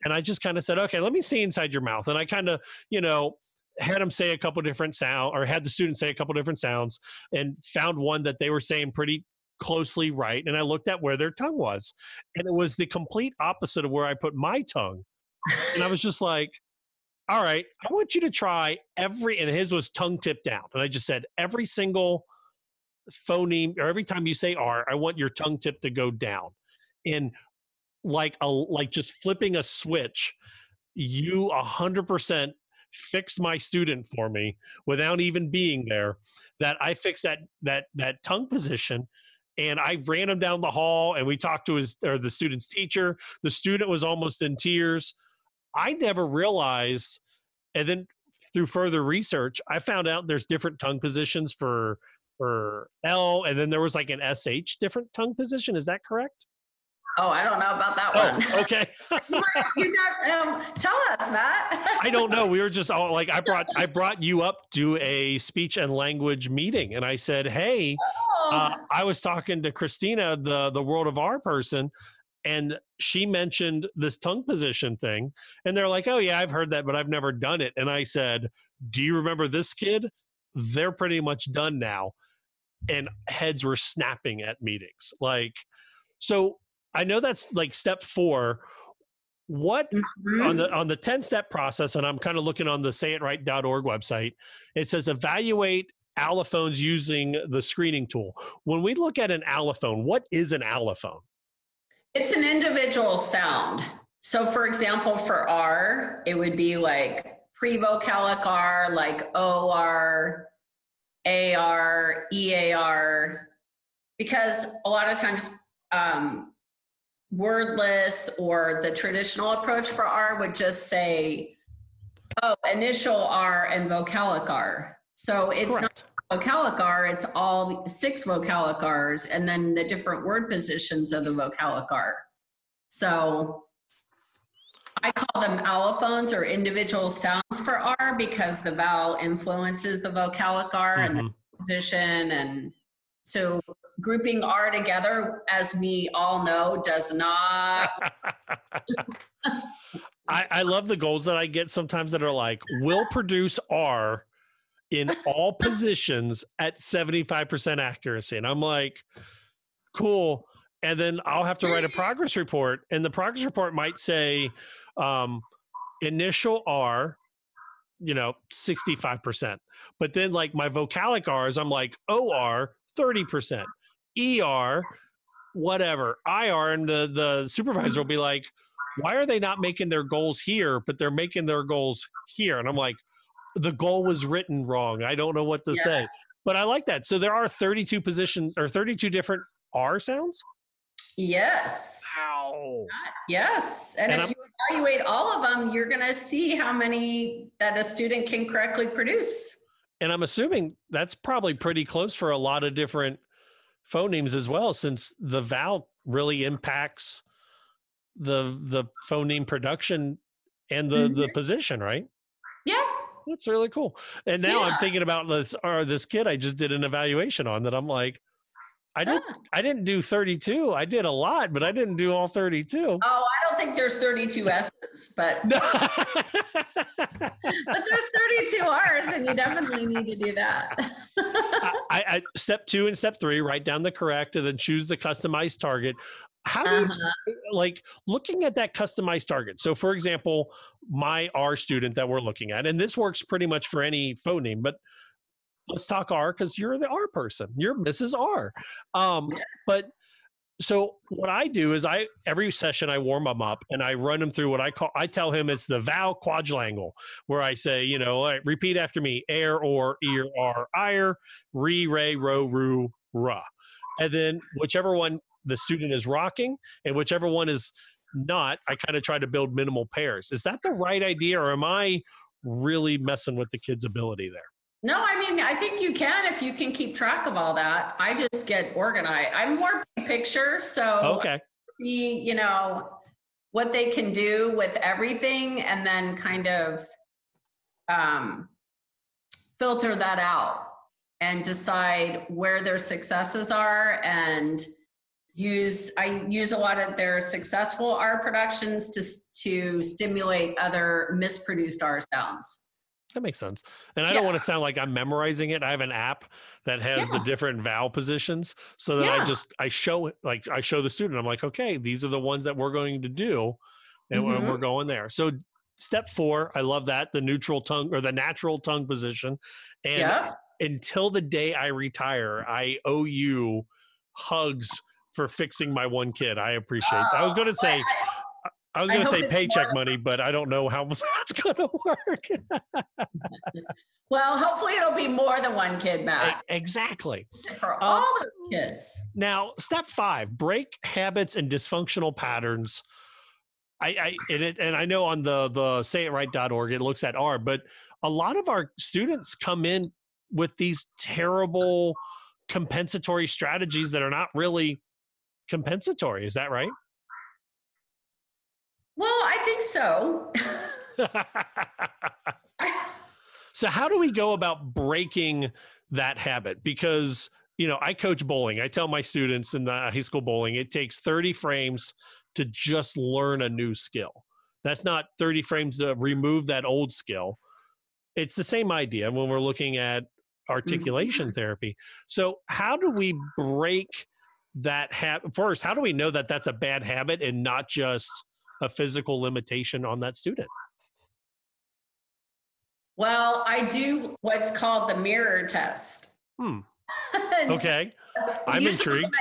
And I just kind of said, okay, let me see inside your mouth. And I kind of, you know, had them say a couple different sound or had the students say a couple different sounds and found one that they were saying pretty closely right. And I looked at where their tongue was. And it was the complete opposite of where I put my tongue. And I was just like, all right, I want you to try every, and his was tongue tip down. And I just said, every single phoneme, or every time you say R, I want your tongue tip to go down. And like a, like just flipping a switch, you a hundred percent fixed my student for me without even being there. That I fixed that that that tongue position and I ran him down the hall and we talked to his or the student's teacher. The student was almost in tears. I never realized, and then through further research, I found out there's different tongue positions for for L, and then there was like an SH different tongue position. Is that correct? Oh, I don't know about that Oh, one. okay. you never, um, tell us, Matt. I don't know. We were just all like, I brought I brought you up to a speech and language meeting, and I said, "Hey, uh, I was talking to Christina, the the World of R person, and she mentioned this tongue position thing, and they're like, "Oh yeah, I've heard that, but I've never done it." And I said, "Do you remember this kid? They're pretty much done now." And heads were snapping at meetings, like so. I know that's like step four. What on the on the 10 step process, and I'm kind of looking on the sayitright.org website, it says evaluate allophones using the screening tool. When we look at an allophone, what is an allophone? It's an individual sound. So, for example, for R, it would be like pre-vocalic R, like OR, AR, EAR, because a lot of times um, wordless or the traditional approach for R would just say, oh, initial R and vocalic R. So it's not vocalic R, it's all six vocalic R's and then the different word positions of the vocalic R. So I call them allophones or individual sounds for R because the vowel influences the vocalic R and the mm-hmm. position. And so grouping R together, as we all know, does not. I, I love the goals that I get sometimes that are like, will produce R in all positions at 75% accuracy. And I'm like, cool. And then I'll have to write a progress report. And the progress report might say um, initial R, you know, 65%. But then like my vocalic R's, I'm like OR 30%, ER, whatever, IR. And the, the supervisor will be like, why are they not making their goals here, but they're making their goals here? And I'm like, the goal was written wrong. I don't know what to Yeah. say. But I like that. So there are 32 positions or 32 different R sounds. Yes. Wow. Yes. And, And if I'm- you evaluate all of them, you're going to see how many that a student can correctly produce. And I'm assuming that's probably pretty close for a lot of different phonemes as well, since the vowel really impacts the the phoneme production and the the mm-hmm. position, right? Yeah. That's really cool. And now I'm thinking about this or this kid I just did an evaluation on that I'm like, I didn't ah. I didn't do 32. I did a lot, but I didn't do all 32. Oh, I don't think there's 32 S's, but but there's 32 R's, and you definitely need to do that. I, I step two and step three, write down the correct and then choose the customized target. How do you Uh-huh. like looking at that customized target? So, for example, my R student that we're looking at, and this works pretty much for any phoneme, but let's talk R because you're the R person. You're Mrs. R. Um, But so what I do is I every session I warm them up and I run them through what I call I tell him it's the vowel quadrangle where I say you know right, repeat after me air or ear r ire re re ro ru ra. And then whichever one the student is rocking and whichever one is not I kind of try to build minimal pairs. Is that the right idea or am I really messing with the kid's ability there No, I mean, I think you can if you can keep track of all that. I just get organized. I'm more big picture, so okay see, you know, what they can do with everything and then kind of um, filter that out and decide where their successes are and use I use a lot of their successful R productions to to stimulate other misproduced R sounds. That makes sense. And I don't want to sound like I'm memorizing it. I have an app that has the different vowel positions so that I just I show it like I show the student. I'm like, okay, these are the ones that we're going to do, and we're- Mhm. we're going there. So step four, I love that the neutral tongue or the natural tongue position. And Yeah. until the day I retire, I owe you hugs for fixing my one kid. I appreciate. I was going to say. I was going to say paycheck money, but I don't know how that's going to work. Well, hopefully it'll be more than one kid, Matt. exactly. For Um, all those kids. Now, step five: break habits and dysfunctional patterns. I, I and it, and I know on the the sayitright.org it looks at R, but a lot of our students come in with these terrible compensatory strategies that are not really compensatory. Is that right? Think so. So how do we go about breaking that habit? Because you know, I coach bowling. I tell my students in the high school bowling, it takes 30 frames to just learn a new skill. That's not 30 frames to remove that old skill. It's the same idea when we're looking at articulation mm-hmm. therapy. So how do we break that habit? First, how do we know that that's a bad habit and not just a physical limitation on that student? Well, I do what's called the mirror test. Hmm. Okay. I'm intrigued.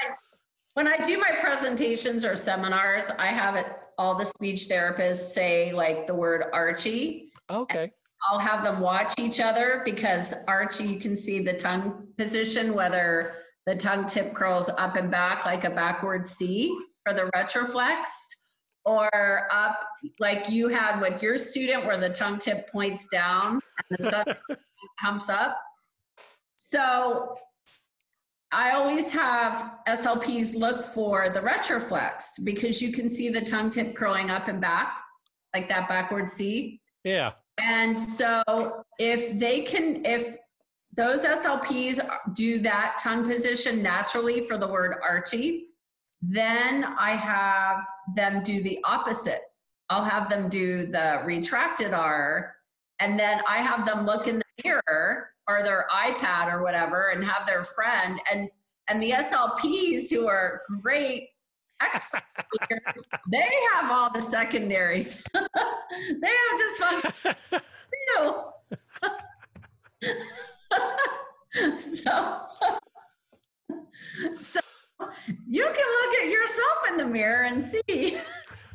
When I, when I do my presentations or seminars, I have it all the speech therapists say like the word Archie. Okay. I'll have them watch each other because Archie, you can see the tongue position, whether the tongue tip curls up and back like a backward C for the retroflexed, or up like you had with your student where the tongue tip points down and the sun comes up. So I always have SLPs look for the retroflexed because you can see the tongue tip curling up and back like that backward C. Yeah. And so if they can, if those SLPs do that tongue position naturally for the word Archie, then I have them do the opposite. I'll have them do the retracted R, and then I have them look in the mirror or their iPad or whatever and have their friend and and the SLPs who are great experts, they have all the secondaries. they have just fun too. so, so you can look at yourself in the mirror and see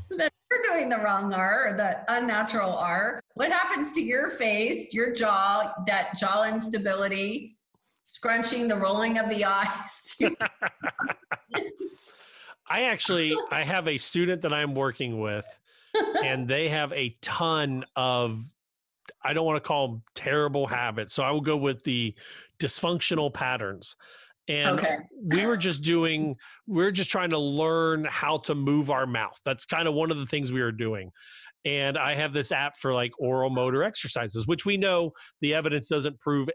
that you're doing the wrong R or the unnatural R. What happens to your face, your jaw, that jaw instability, scrunching, the rolling of the eyes? I actually I have a student that I'm working with and they have a ton of I don't want to call them terrible habits. So I will go with the dysfunctional patterns. And Okay. we were just doing we are just trying to learn how to move our mouth. That's kind of one of the things we were doing. And I have this app for like oral motor exercises, which we know the evidence doesn't prove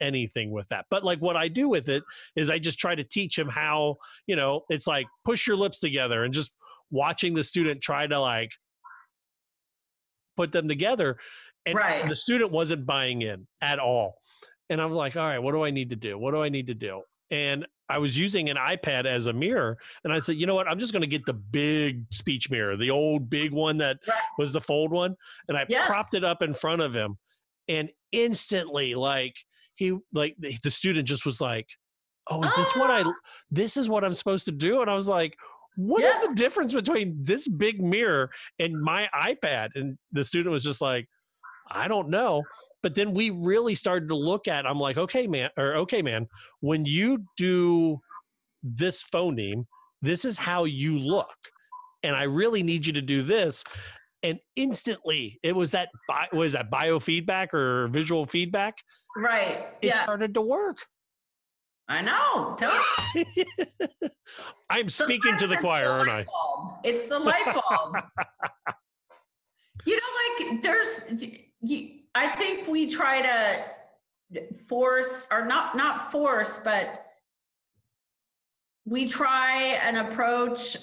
anything with that. But like what I do with it is I just try to teach him how, you know, it's like push your lips together and just watching the student try to like put them together. And Right. the student wasn't buying in at all. And I was like, all right, what do I need to do? What do I need to do? And I was using an iPad as a mirror. And I said, you know what? I'm just going to get the big speech mirror, the old big one that was the fold one. And I Yes. propped it up in front of him. And instantly, like, he, like, the, the student just was like, oh, is this what I, ah! this is what I'm supposed to do? And I was like, what is the difference between this big mirror and my iPad? And the student was just like, I don't know. But then we really started to look at, I'm like, okay, man, or okay, man, when you do this phoneme, this is how you look. And I really need you to do this. And instantly it was that, bi- was that biofeedback or visual feedback? right. It yeah. started to work. I know. Tell me. I'm speaking to the choir, aren't I? bulb. It's the light bulb. you know, like there's, you, I think we try to force or not not force, but we try an approach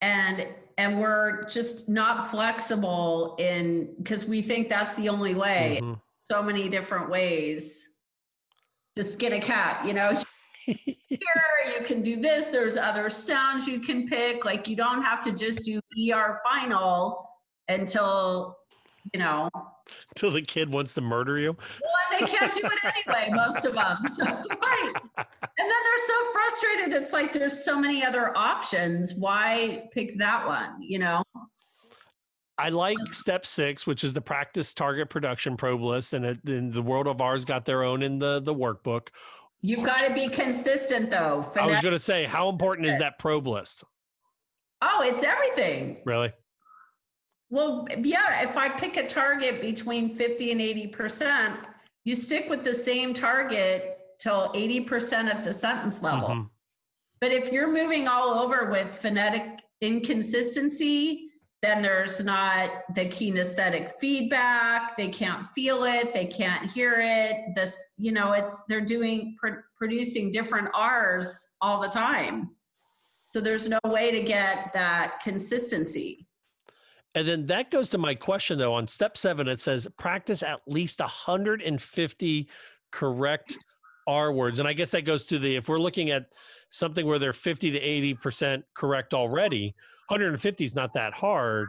and and we're just not flexible in because we think that's the only way. Mm-hmm. so many different ways. To skin a cat you know? Here you can do this. There's other sounds you can pick. Like you don't have to just do er final until you know Till the kid wants to murder you. well, they can't do it anyway, most of them. So, right. And then they're so frustrated. It's like there's so many other options. Why pick that one? You know? I like step six, which is the practice target production probe list, and it, and the World of Ours got their own in the the workbook. You've got to be consistent, though. I was going to say, how important is that probe list? oh, it's everything. Really? Well, yeah, if I pick a target between 50 and 80%, you stick with the same target till 80% at the sentence level. Mhm. But if you're moving all over with phonetic inconsistency, then there's not the kinesthetic feedback. They can't feel it. They can't hear it. This, you know, it's they're doing pr- producing different R's all the time. So there's no way to get that consistency. And then that goes to my question though. On step seven, it says practice at least 150 correct R words. And I guess that goes to the if we're looking at something where they're 50 to 80% correct already, 150 is not that hard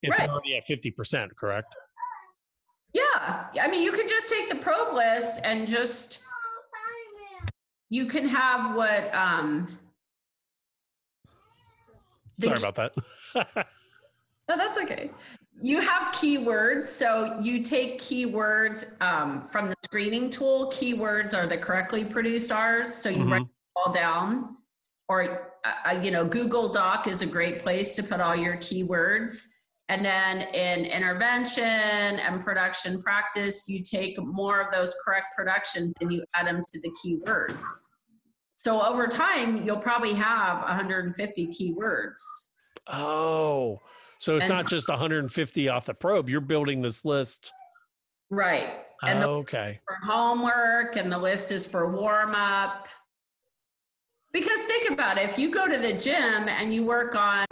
if Right. they're already at 50%, correct? Yeah. I mean, you could just take the probe list and just, you can have what, um, Sorry about that. No, that's okay. You have keywords. So you take keywords um, from the screening tool. Keywords are the correctly produced R's. So you write Mhm. it all down. Or, uh, uh, you know, Google Doc is a great place to put all your keywords. And then in intervention and production practice, you take more of those correct productions and you add them to the keywords. So over time, you'll probably have 150 keywords. oh, so it's And not just 150 off the probe. You're building this list. Right. And okay. for homework and the list is for warm up. Because think about it, if you go to the gym and you work on,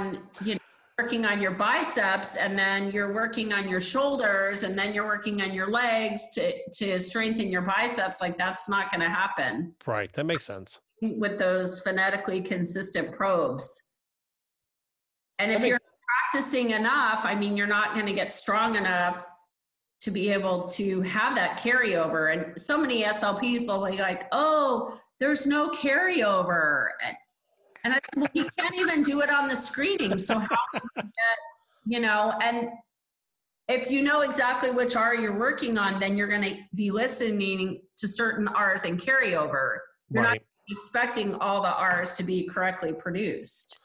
you know, working on your biceps and then you're working on your shoulders and then you're working on your legs to to strengthen your biceps, like that's not going to happen Right. That makes sense. with those phonetically consistent probes. And if you're practicing enough, I mean, you're not going to get strong enough to be able to have that carryover. And so many SLPs will be like, oh, there's no carryover. And, and I, well, you can't even do it on the screening. So how can you get, you know, and if you know exactly which R you're working on, then you're going to be listening to certain R's and carryover. You're not expecting all the R's to be correctly produced.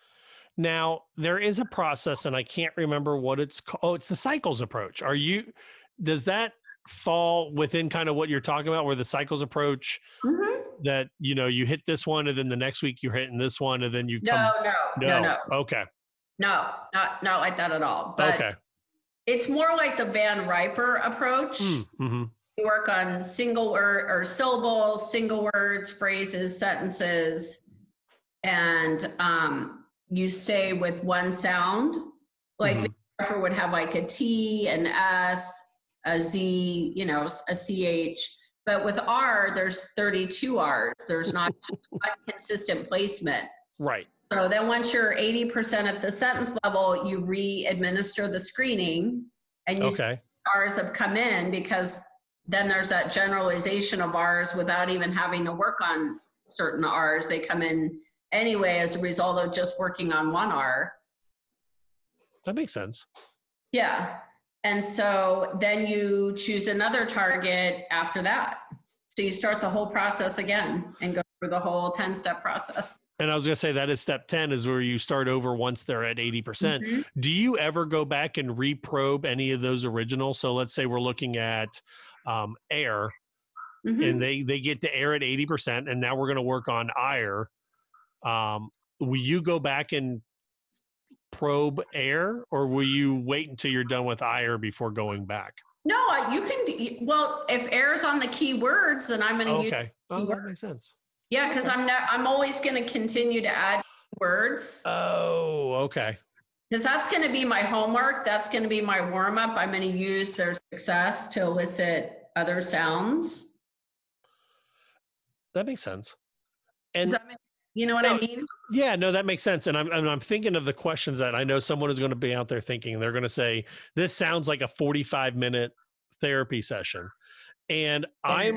Now, there is a process, and I can't remember what it's called. Oh, it's the cycles approach. Are you, does that fall within kind of what you're talking about, where the cycles approach that, you know, you hit this one and then the next week you're hitting this one and then you No, come. no, no, no. Okay. No, not not like that at all. But okay. it's more like the Van Riper approach. hmm You work on single word or syllables, single words, phrases, sentences, and um, you stay with one sound. Like mm-hmm. the Riper would have like a T, an S, a Z, you know, a CH. But with R, there's 32 R's. There's not just one consistent placement. Right. So then once you're 80% at the sentence level, you re-administer the screening and you Okay. R's have come in because then there's that generalization of R's without even having to work on certain R's. They come in anyway as a result of just working on one R. That makes sense. Yeah. And so then you choose another target after that. So you start the whole process again and go through the whole 10 step process. And I was going to say that is step 10 is where you start over once they're at 80%. percent Mhm. Do you ever go back and reprobe any of those originals? So let's say we're looking at um, air Mhm. and they, they get to air at 80%, and now we're going to work on ire. Um, will you go back and probe air or will you wait until you're done with ire before going back? No, you can. Well, if air is on the keywords, then I'm going to use Okay. Oh, that makes sense. Yeah, because I'm not. I'm always going to continue to add words. Oh, okay. Because that's going to be my homework. That's going to be my warm up. I'm going to use their success to elicit other sounds. That makes sense. And Does that make, you know what I mean? Yeah, no, that makes sense. And I'm and I'm thinking of the questions that I know someone is going to be out there thinking, they're going to say, "This sounds like a 45 minute therapy session," and I'm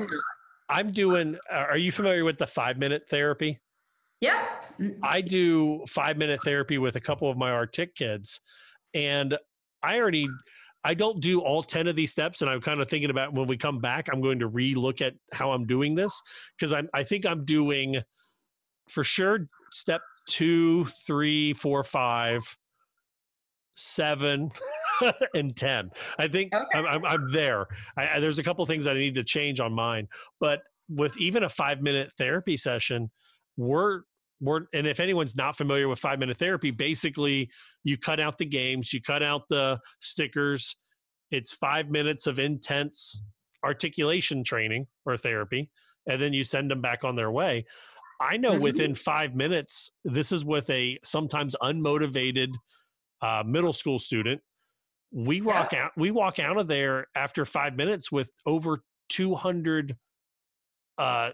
I'm doing. Uh, are you familiar with the five minute therapy? Yeah. I do five minute therapy with a couple of my artic kids, and I already. I don't do all 10 of these steps. And I'm kind of thinking about when we come back, I'm going to re look at how I'm doing this because I'm, I think I'm doing for sure step two, three, four, five, seven, and 10. I think okay. I'm, I'm, I'm, there. I, I, there's a couple things I need to change on mine. But with even a five minute therapy session, we're we're, and if anyone's not familiar with five minute therapy, basically you cut out the games, you cut out the stickers. It's five minutes of intense articulation training or therapy, and then you send them back on their way. I know mm-hmm. within five minutes, this is with a sometimes unmotivated uh, middle school student. We walk yeah. out. We walk out of there after five minutes with over 200 uh,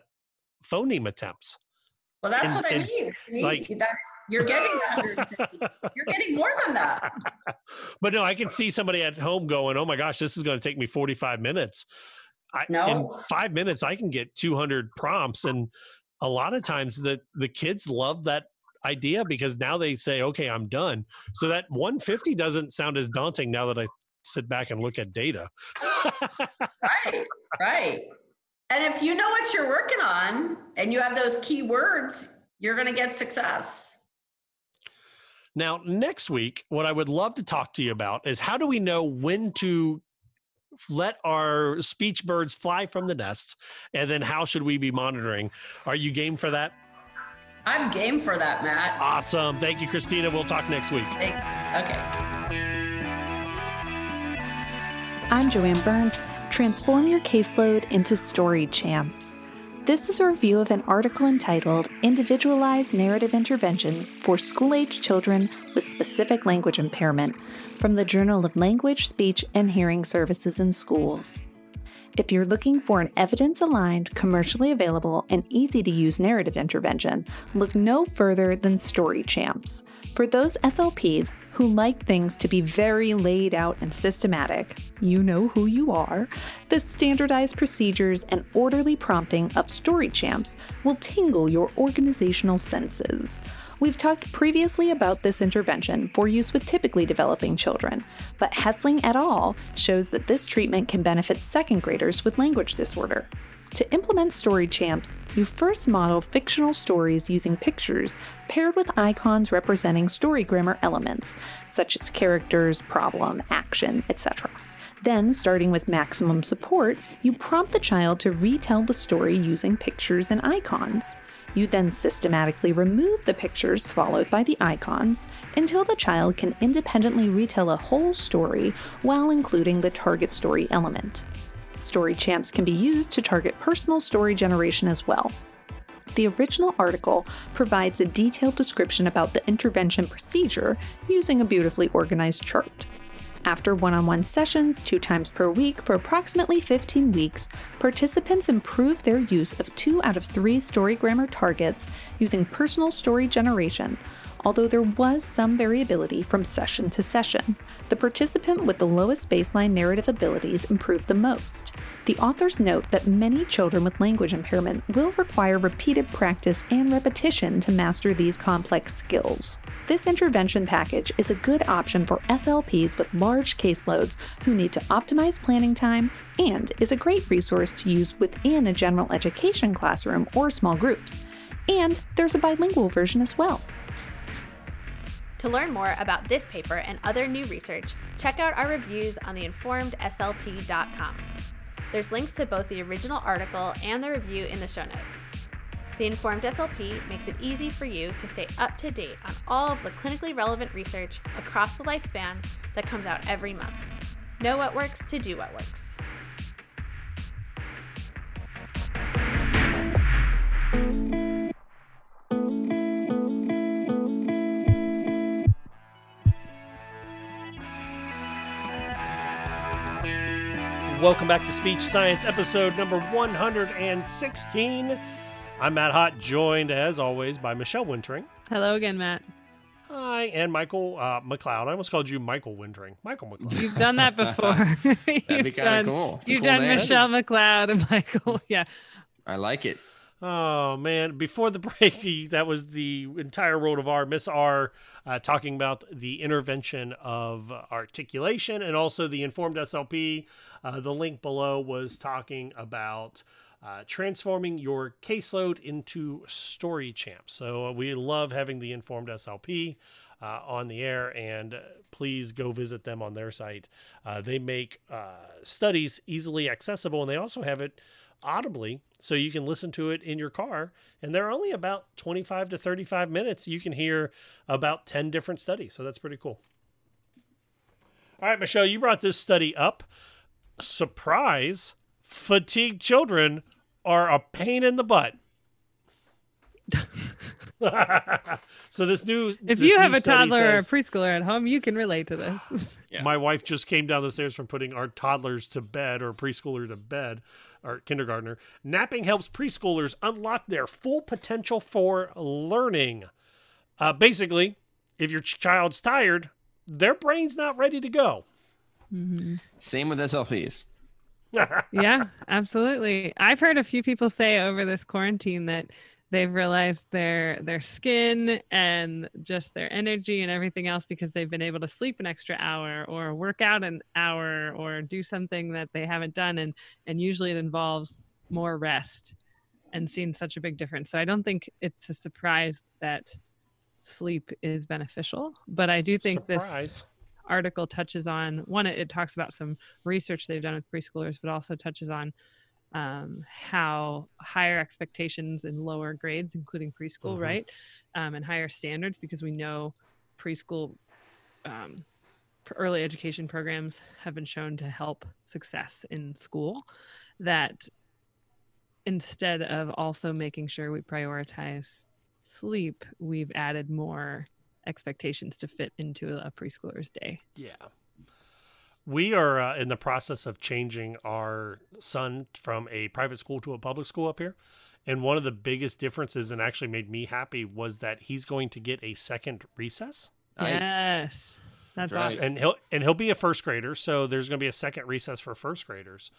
phoneme attempts. Well, that's and, what I mean. Me, like, that's you're getting you're getting more than that. But no, I can see somebody at home going, "Oh my gosh, this is going to take me 45 minutes." I, no. in five minutes, I can get 200 prompts, and a lot of times the the kids love that idea because now they say, "Okay, I'm done." So that 150 doesn't sound as daunting now that I sit back and look at data. right, right. And if you know what you're working on and you have those key words, you're going to get success. Now, next week, what I would love to talk to you about is how do we know when to let our speech birds fly from the nests and then how should we be monitoring? Are you game for that? I'm game for that, Matt. Awesome. Thank you, Christina. We'll talk next week. Okay. I'm Joanne Burns. Transform your caseload into story champs. This is a review of an article entitled Individualized Narrative Intervention for School Age Children with Specific Language Impairment from the Journal of Language, Speech, and Hearing Services in Schools. If you're looking for an evidence aligned, commercially available, and easy to use narrative intervention, look no further than Story Champs. For those SLPs who like things to be very laid out and systematic, you know who you are, the standardized procedures and orderly prompting of Story Champs will tingle your organizational senses. We've talked previously about this intervention for use with typically developing children, but Hessling et al. shows that this treatment can benefit second graders with language disorder. To implement Story Champs, you first model fictional stories using pictures paired with icons representing story grammar elements, such as characters, problem, action, etc. Then, starting with maximum support, you prompt the child to retell the story using pictures and icons. You then systematically remove the pictures followed by the icons until the child can independently retell a whole story while including the target story element. Story champs can be used to target personal story generation as well. The original article provides a detailed description about the intervention procedure using a beautifully organized chart. After one on one sessions two times per week for approximately 15 weeks, participants improved their use of two out of three story grammar targets using personal story generation, although there was some variability from session to session. The participant with the lowest baseline narrative abilities improved the most. The authors note that many children with language impairment will require repeated practice and repetition to master these complex skills. This intervention package is a good option for SLPs with large caseloads who need to optimize planning time and is a great resource to use within a general education classroom or small groups. And there's a bilingual version as well. To learn more about this paper and other new research, check out our reviews on theinformedslp.com. There's links to both the original article and the review in the show notes. The Informed SLP makes it easy for you to stay up to date on all of the clinically relevant research across the lifespan that comes out every month. Know what works to do what works. Welcome back to Speech Science, episode number 116. I'm Matt Hott, joined as always by Michelle Wintering. Hello again, Matt. Hi, and Michael uh, McLeod. I almost called you Michael Wintering. Michael McLeod. You've done that before. That'd be kind of cool. It's You've cool done name. Michelle McLeod and Michael. Yeah. I like it. Oh man! Before the break, that was the entire world of R. Miss R uh, talking about the intervention of articulation and also the informed SLP. Uh, the link below was talking about uh, transforming your caseload into story champs. So uh, we love having the informed SLP. Uh, on the air, and uh, please go visit them on their site. Uh, they make uh, studies easily accessible, and they also have it audibly so you can listen to it in your car. And they're only about 25 to 35 minutes you can hear about 10 different studies so that's pretty cool. All right michelle you brought this study up. Surprise fatigued children are a pain in the butt. So this new If this you have a toddler says- or a preschooler at home, you can relate to this. my wife just came down the stairs from putting our toddlers to bed or preschooler to bed or kindergartner. Napping helps preschoolers unlock their full potential for learning. Uh, basically, if your child's tired, their brain's not ready to go. Same with SLPs. yeah, absolutely. I've heard a few people say over this quarantine that they've realized their their skin and just their energy and everything else because they've been able to sleep an extra hour or work out an hour or do something that they haven't done and and usually it involves more rest and seen such a big difference. So I don't think it's a surprise that sleep is beneficial, but I do think this article touches on one it, it talks about some research they've done with preschoolers but also touches on um, how higher expectations in lower grades including preschool Mhm. right um, and higher standards because we know preschool um, early education programs have been shown to help success in school that instead of also making sure we prioritize sleep we've added more expectations to fit into a preschooler's day Yeah. We are uh, in the process of changing our son from a private school to a public school up here. And one of the biggest differences, and actually made me happy, was that he's going to get a second recess. Yes. That's, right. awesome. and he'll and he'll be a first grader, so there's going to be a second recess for first graders.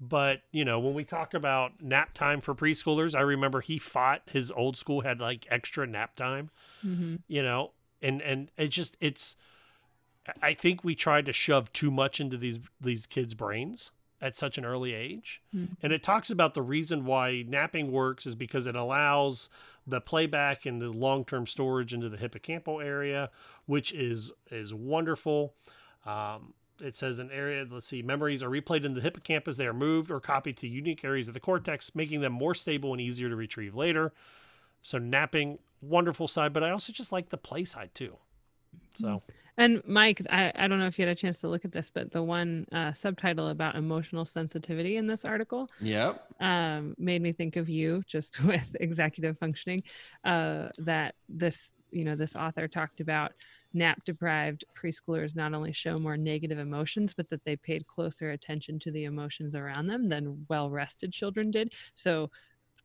But you know, when we talk about nap time for preschoolers, I remember he fought his old school had like extra nap time. Mhm. You know, and and it's just it's. I think we tried to shove too much into these these kids' brains at such an early age. Mhm. And it talks about the reason why napping works is because it allows the playback and the long-term storage into the hippocampal area, which is is wonderful. Um, it says an area, let's see, memories are replayed in the hippocampus. They are moved or copied to unique areas of the cortex, making them more stable and easier to retrieve later. So napping, wonderful side, but I also just like the play side too. So And Mike, I, I don't know if you had a chance to look at this, but the one uh, subtitle about emotional sensitivity in this article Yep. um, made me think of you just with executive functioning. Uh, that this, you know, this author talked about nap deprived preschoolers not only show more negative emotions, but that they paid closer attention to the emotions around them than well rested children did. So,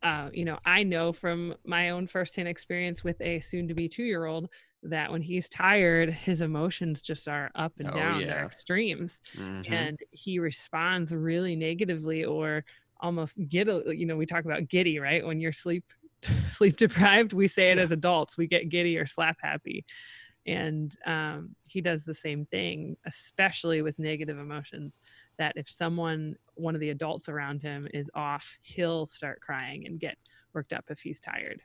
uh, you know, I know from my own firsthand experience with a soon to be two year old that when he's tired, his emotions just are up and Oh, down. They're yeah. extremes Mhm. and he responds really negatively or almost get you know we talk about giddy right when you're sleep sleep deprived we say it as adults we get giddy or slap happy and um, he does the same thing especially with negative emotions that if someone one of the adults around him is off he'll start crying and get worked up if he's tired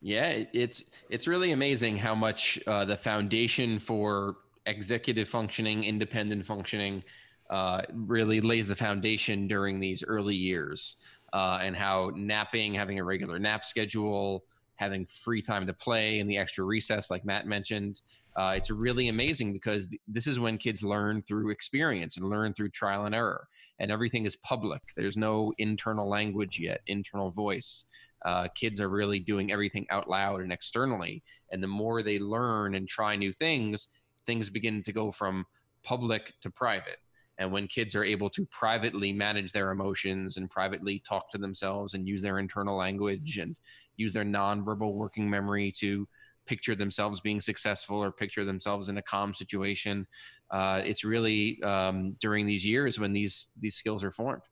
Yeah, it's it's really amazing how much uh, the foundation for executive functioning, independent functioning, uh, really lays the foundation during these early years, uh, and how napping, having a regular nap schedule, having free time to play, and the extra recess, like Matt mentioned, uh, it's really amazing because th- this is when kids learn through experience and learn through trial and error, and everything is public. There's no internal language yet, internal voice uh, kids are really doing everything out loud and externally. And the more they learn and try new things, things begin to go from public to private. And when kids are able to privately manage their emotions and privately talk to themselves and use their internal language and use their nonverbal working memory to picture themselves being successful or picture themselves in a calm situation, uh, it's really um, during these years when these these skills are formed.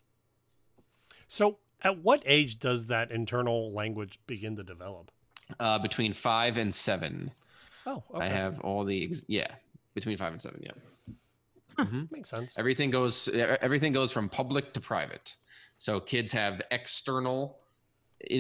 So, at what age does that internal language begin to develop? Uh, between five and seven. Oh, okay. I have all the ex- yeah between five and seven. Yeah. Mhm. Makes sense. Everything goes everything goes from public to private. So kids have external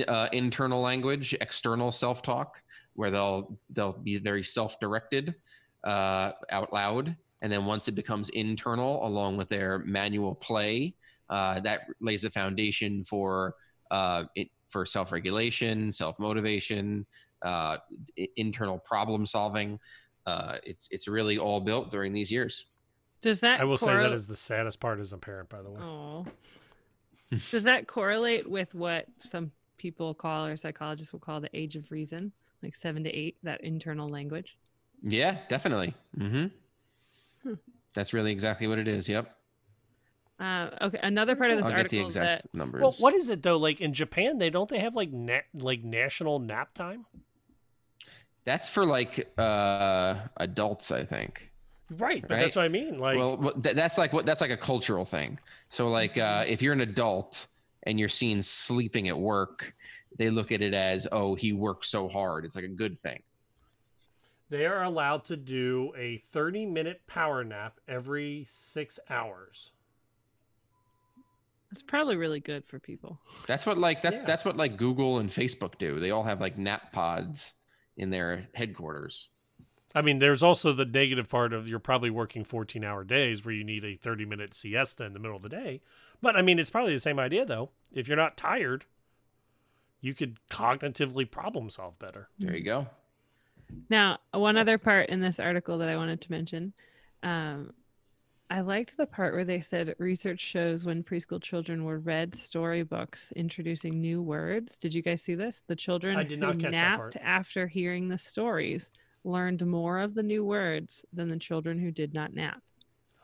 uh, internal language, external self-talk where they'll they'll be very self-directed uh, out loud and then once it becomes internal along with their manual play, uh, that lays the foundation for uh, it, for self-regulation, self-motivation, uh, internal problem solving. Uh, it's it's really all built during these years. Does that I will say that is the saddest part as a parent, by the way. Oh. Does that correlate with what some people call or psychologists will call the age of reason, like seven to eight, that internal language? Yeah, definitely. hmm Hmm. That's really exactly what it is. Yep. Uh, okay, another part of this I'll get article the exact that numbers. Well, what is it though? Like in Japan, they don't they have like na- like national nap time? That's for like uh adults, I think. Right, but that's what I mean. Like, well, that's like what that's like a cultural thing. So, like, uh, if you're an adult and you're seen sleeping at work, they look at it as, oh, he works so hard. It's like a good thing. they are allowed to do a 30 minute power nap every six hours. It's probably really good for people. That's what like that. Yeah. That's what like Google and Facebook do. They all have like nap pods in their headquarters. I mean, there's also the negative part of you're probably working 14 hour days where you need a 30 minute siesta in the middle of the day. But I mean, it's probably the same idea though. If you're not tired, you could cognitively problem solve better. There you go. Now, one other part in this article that I wanted to mention, um, I liked the part where they said research shows when preschool children were read storybooks introducing new words. Did you guys see this? The children I did who not that napped after hearing the stories learned more of the new words than the children who did not nap.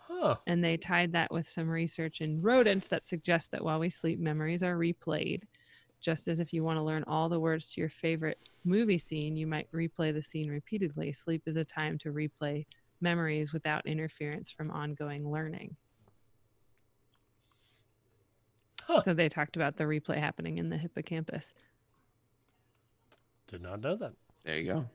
Huh. And they tied that with some research in rodents that suggests that while we sleep, memories are replayed. Just as if you want to learn all the words to your favorite movie scene, you might replay the scene repeatedly. Sleep is a time to replay memories without interference from ongoing learning. So they talked about the replay happening in the hippocampus. Did not know that. There you go.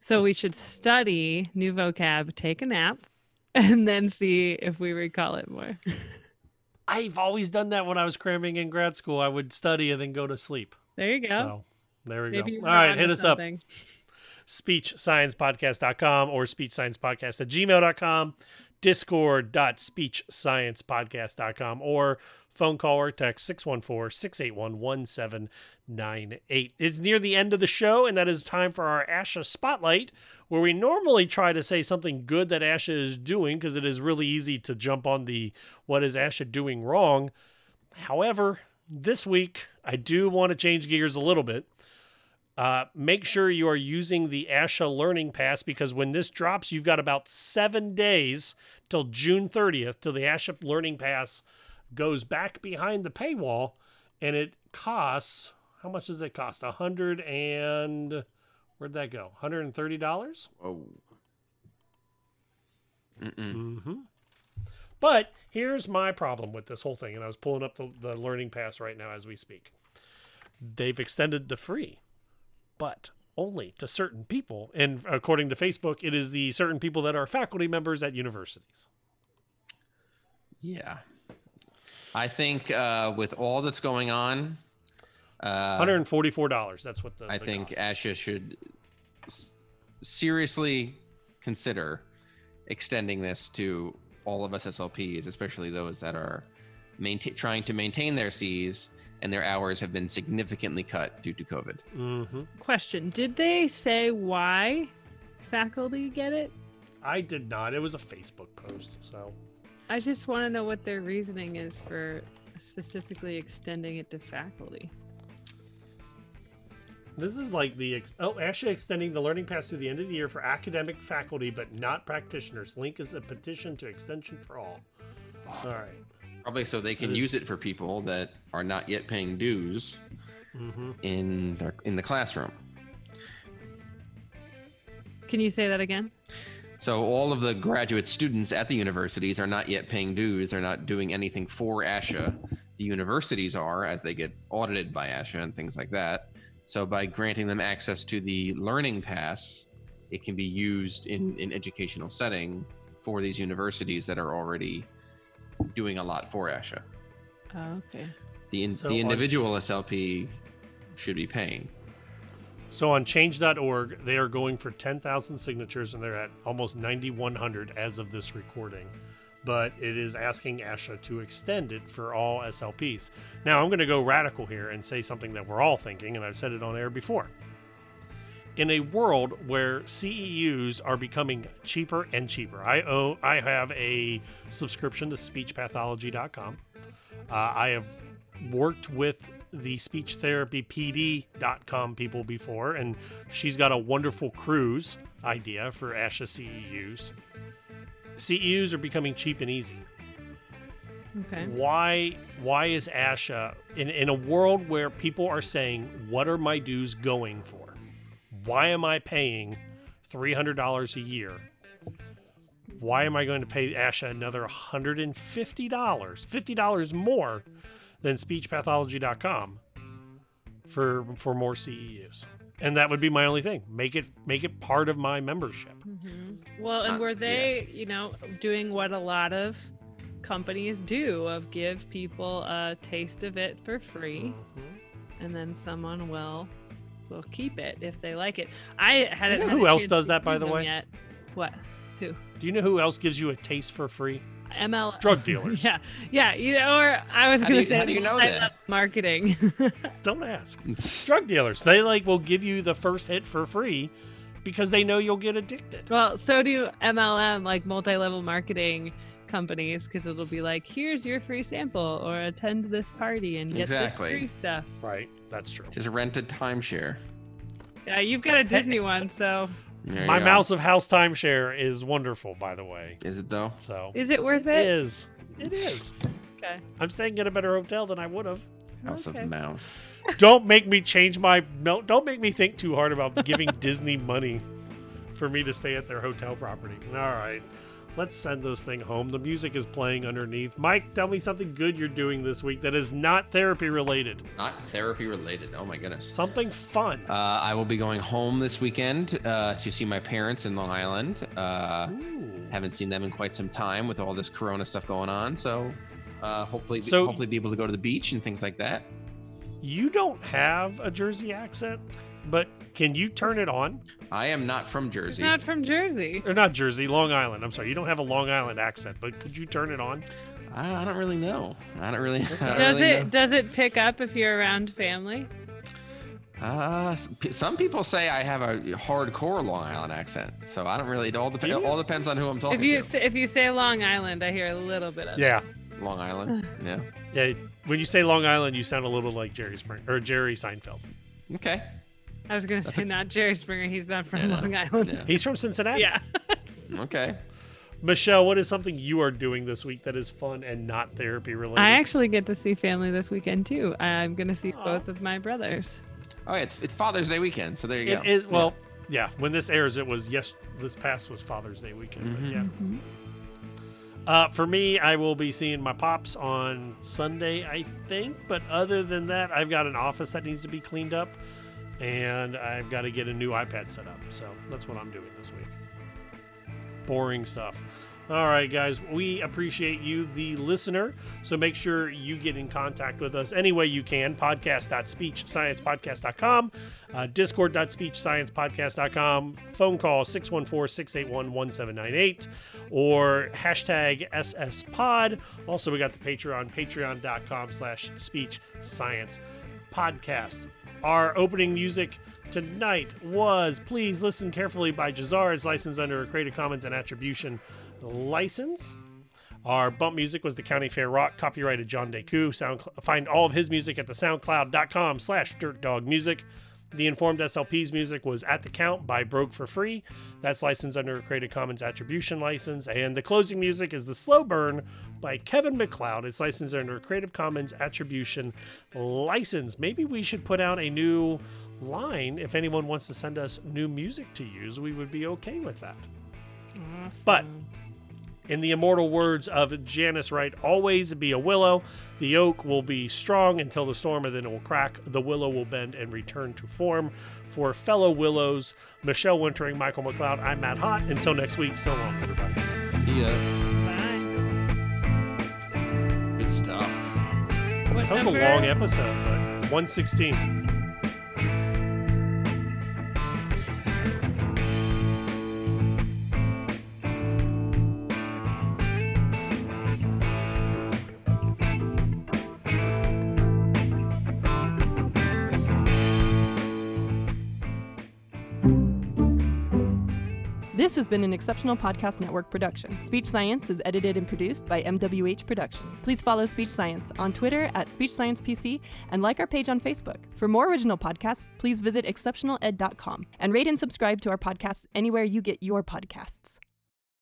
So we should study new vocab, take a nap, and then see if we recall it more. I've always done that when I was cramming in grad school. I would study and then go to sleep. There you go. So there we Maybe you go. All right, onto hit us something. up. SpeechSciencePodcast.com or SpeechSciencePodcast at gmail.com, Discord.SpeechSciencePodcast.com, or phone call or text 614 681 1798. It's near the end of the show, and that is time for our Asha Spotlight, where we normally try to say something good that Asha is doing because it is really easy to jump on the what is Asha doing wrong. However, this week I do want to change gears a little bit. Uh, make sure you are using the ASHA Learning Pass because when this drops, you've got about seven days till June 30th till the ASHA Learning Pass goes back behind the paywall, and it costs how much does it cost? A hundred and where'd that go? Hundred and thirty dollars. Oh. Mm-hmm. But here's my problem with this whole thing, and I was pulling up the, the Learning Pass right now as we speak. They've extended the free, but only to certain people. And according to Facebook, it is the certain people that are faculty members at universities. Yeah. I think uh, with all that's going on, uh, $144. That's what the I the think. ASHA should s- seriously consider extending this to all of us SLPs, especially those that are maintain, trying to maintain their Cs and their hours have been significantly cut due to COVID. Mm-hmm. Question Did they say why faculty get it? I did not. It was a Facebook post, so I just want to know what their reasoning is for specifically extending it to faculty. This is like the ex- oh, actually extending the learning pass through the end of the year for academic faculty, but not practitioners. Link is a petition to extension for all. All right. Probably so they can That is- use it for people that are not yet paying dues Mm-hmm. in their in the classroom. Can you say that again? So all of the graduate students at the universities are not yet paying dues. They're not doing anything for ASHA. The universities are as they get audited by ASHA and things like that. So by granting them access to the learning pass, it can be used in in educational setting for these universities that are already doing a lot for ASHA. Oh, okay. The in, So the on- individual SLP should be paying. So on change.org, they are going for 10,000 signatures and they're at almost 9,100 as of this recording. But it is asking ASHA to extend it for all SLPs. Now, I'm going to go radical here and say something that we're all thinking, and I've said it on air before. In a world where CEUs are becoming cheaper and cheaper, I own, I have a subscription to speechpathology.com. Uh, I have worked with the speech therapy pd.com people before and she's got a wonderful cruise idea for asha ceus ceus are becoming cheap and easy Okay. why why is asha in, in a world where people are saying what are my dues going for why am i paying $300 a year? Why am i going to pay asha another $150 $50 more than speechpathology.com for for more ceus and that would be my only thing. Make it make it part of my membership. Well, and Uh, were they, you know, doing what a lot of companies do of give people a taste of it for free, Mm-hmm. and then someone will will keep it if they like it. I hadn't. know had who else does that, by the way? Yet. What? Who? do you know who else gives you a taste for free ML drug dealers Yeah, yeah. You know, or I was How gonna you- say how do you know I that? love marketing. don't ask drug dealers they like will give you the first hit for free because they know you'll get addicted well, so do MLM, like multi-level marketing companies, because it'll be like, here's your free sample, or attend this party and get Exactly. this free stuff. right that's true Just rent a timeshare. Yeah, you've got a Disney one, so There you my go. mouse of house timeshare is wonderful by the way Is it though? so is it worth it it? is it is Okay. i'm staying at a better hotel than i would have House Okay. of Mouse. don't make me change my no don't make me think too hard about giving disney money for me to stay at their hotel property all right let's send this thing home the music is playing underneath mike tell me something good you're doing this week that is not therapy related Not therapy related. Oh my goodness. something fun Uh, I will be going home this weekend uh, to see my parents in Long Island. Uh, haven't seen them in quite some time with all this Corona stuff going on. So uh, hopefully, So- hopefully, be able to go to the beach and things like that. you don't have a jersey accent but can you turn it on I am not from It's Jersey. not from Jersey. or not jersey long island i'm sorry you don't have a long island accent but could you turn it on I, I don't really know. I don't really. I don't Does really it know. does it pick up if you're around family? Uh, some people say I have a hardcore Long Island accent, so I don't really. It all, dep- it all depends on who I'm talking If you to. say, if you say Long Island, I hear a little bit of yeah Long Island. Yeah. yeah when you say long island you sound a little like jerry spring or jerry seinfeld Okay. I was gonna That's say a- not Jerry Springer. He's not from Yeah, Long Island. yeah. he's from cincinnati Yeah. Okay. Michelle, what is something you are doing this week that is fun and not therapy related? I actually get to see family this weekend too. I'm gonna see both of my brothers. Oh, yeah, it's it's Father's Day weekend, so there you It go. is well, yeah. When this airs, it was yes. This past was Father's Day weekend. But yeah. Uh, for me, I will be seeing my pops on Sunday, I think. But other than that, I've got an office that needs to be cleaned up, and I've got to get a new iPad set up. So that's what I'm doing this week. Boring stuff. All right, guys, we appreciate you, the listener. So make sure you get in contact with us any way you can. Podcast.speechsciencepodcast.com, uh, discord.speechsciencepodcast.com, phone call 614 681 1798, or hashtag SSPod. Also, we got the Patreon, patreon.com slash speech science podcast. Our opening music tonight was Please Listen Carefully by Jahzzar. It's licensed under a Creative Commons and Attribution license. Our bump music was the County Fair Rock, copyrighted John Deku. Sound find all of his music at the soundcloud.com slash dirtdogmusic. The Informed SLP's music was At the Count by Broke for Free. That's licensed under a Creative Commons Attribution license. And the closing music is The Slow Burn by Kevin MacLeod. It's licensed under a Creative Commons Attribution license. Maybe we should put out a new line if anyone wants to send us new music to use. We would be okay with that. Awesome. But in the immortal words of Janice Wright, always be a willow. The oak will be strong until the storm, and then it will crack. The willow will bend and return to form. For fellow willows, Michelle Wintering, Michael McLeod, I'm Matt Hott. Until next week, so long, everybody. See ya. Bye. Good stuff. What That was a long episode, but 116. This has been an Exceptional Podcast Network production. Speech Science is edited and produced by MWH Production. Please follow Speech Science on Twitter at Speech Science PC and like our page on Facebook. For more original podcasts, please visit exceptionaled.com and rate and subscribe to our podcast anywhere you get your podcasts.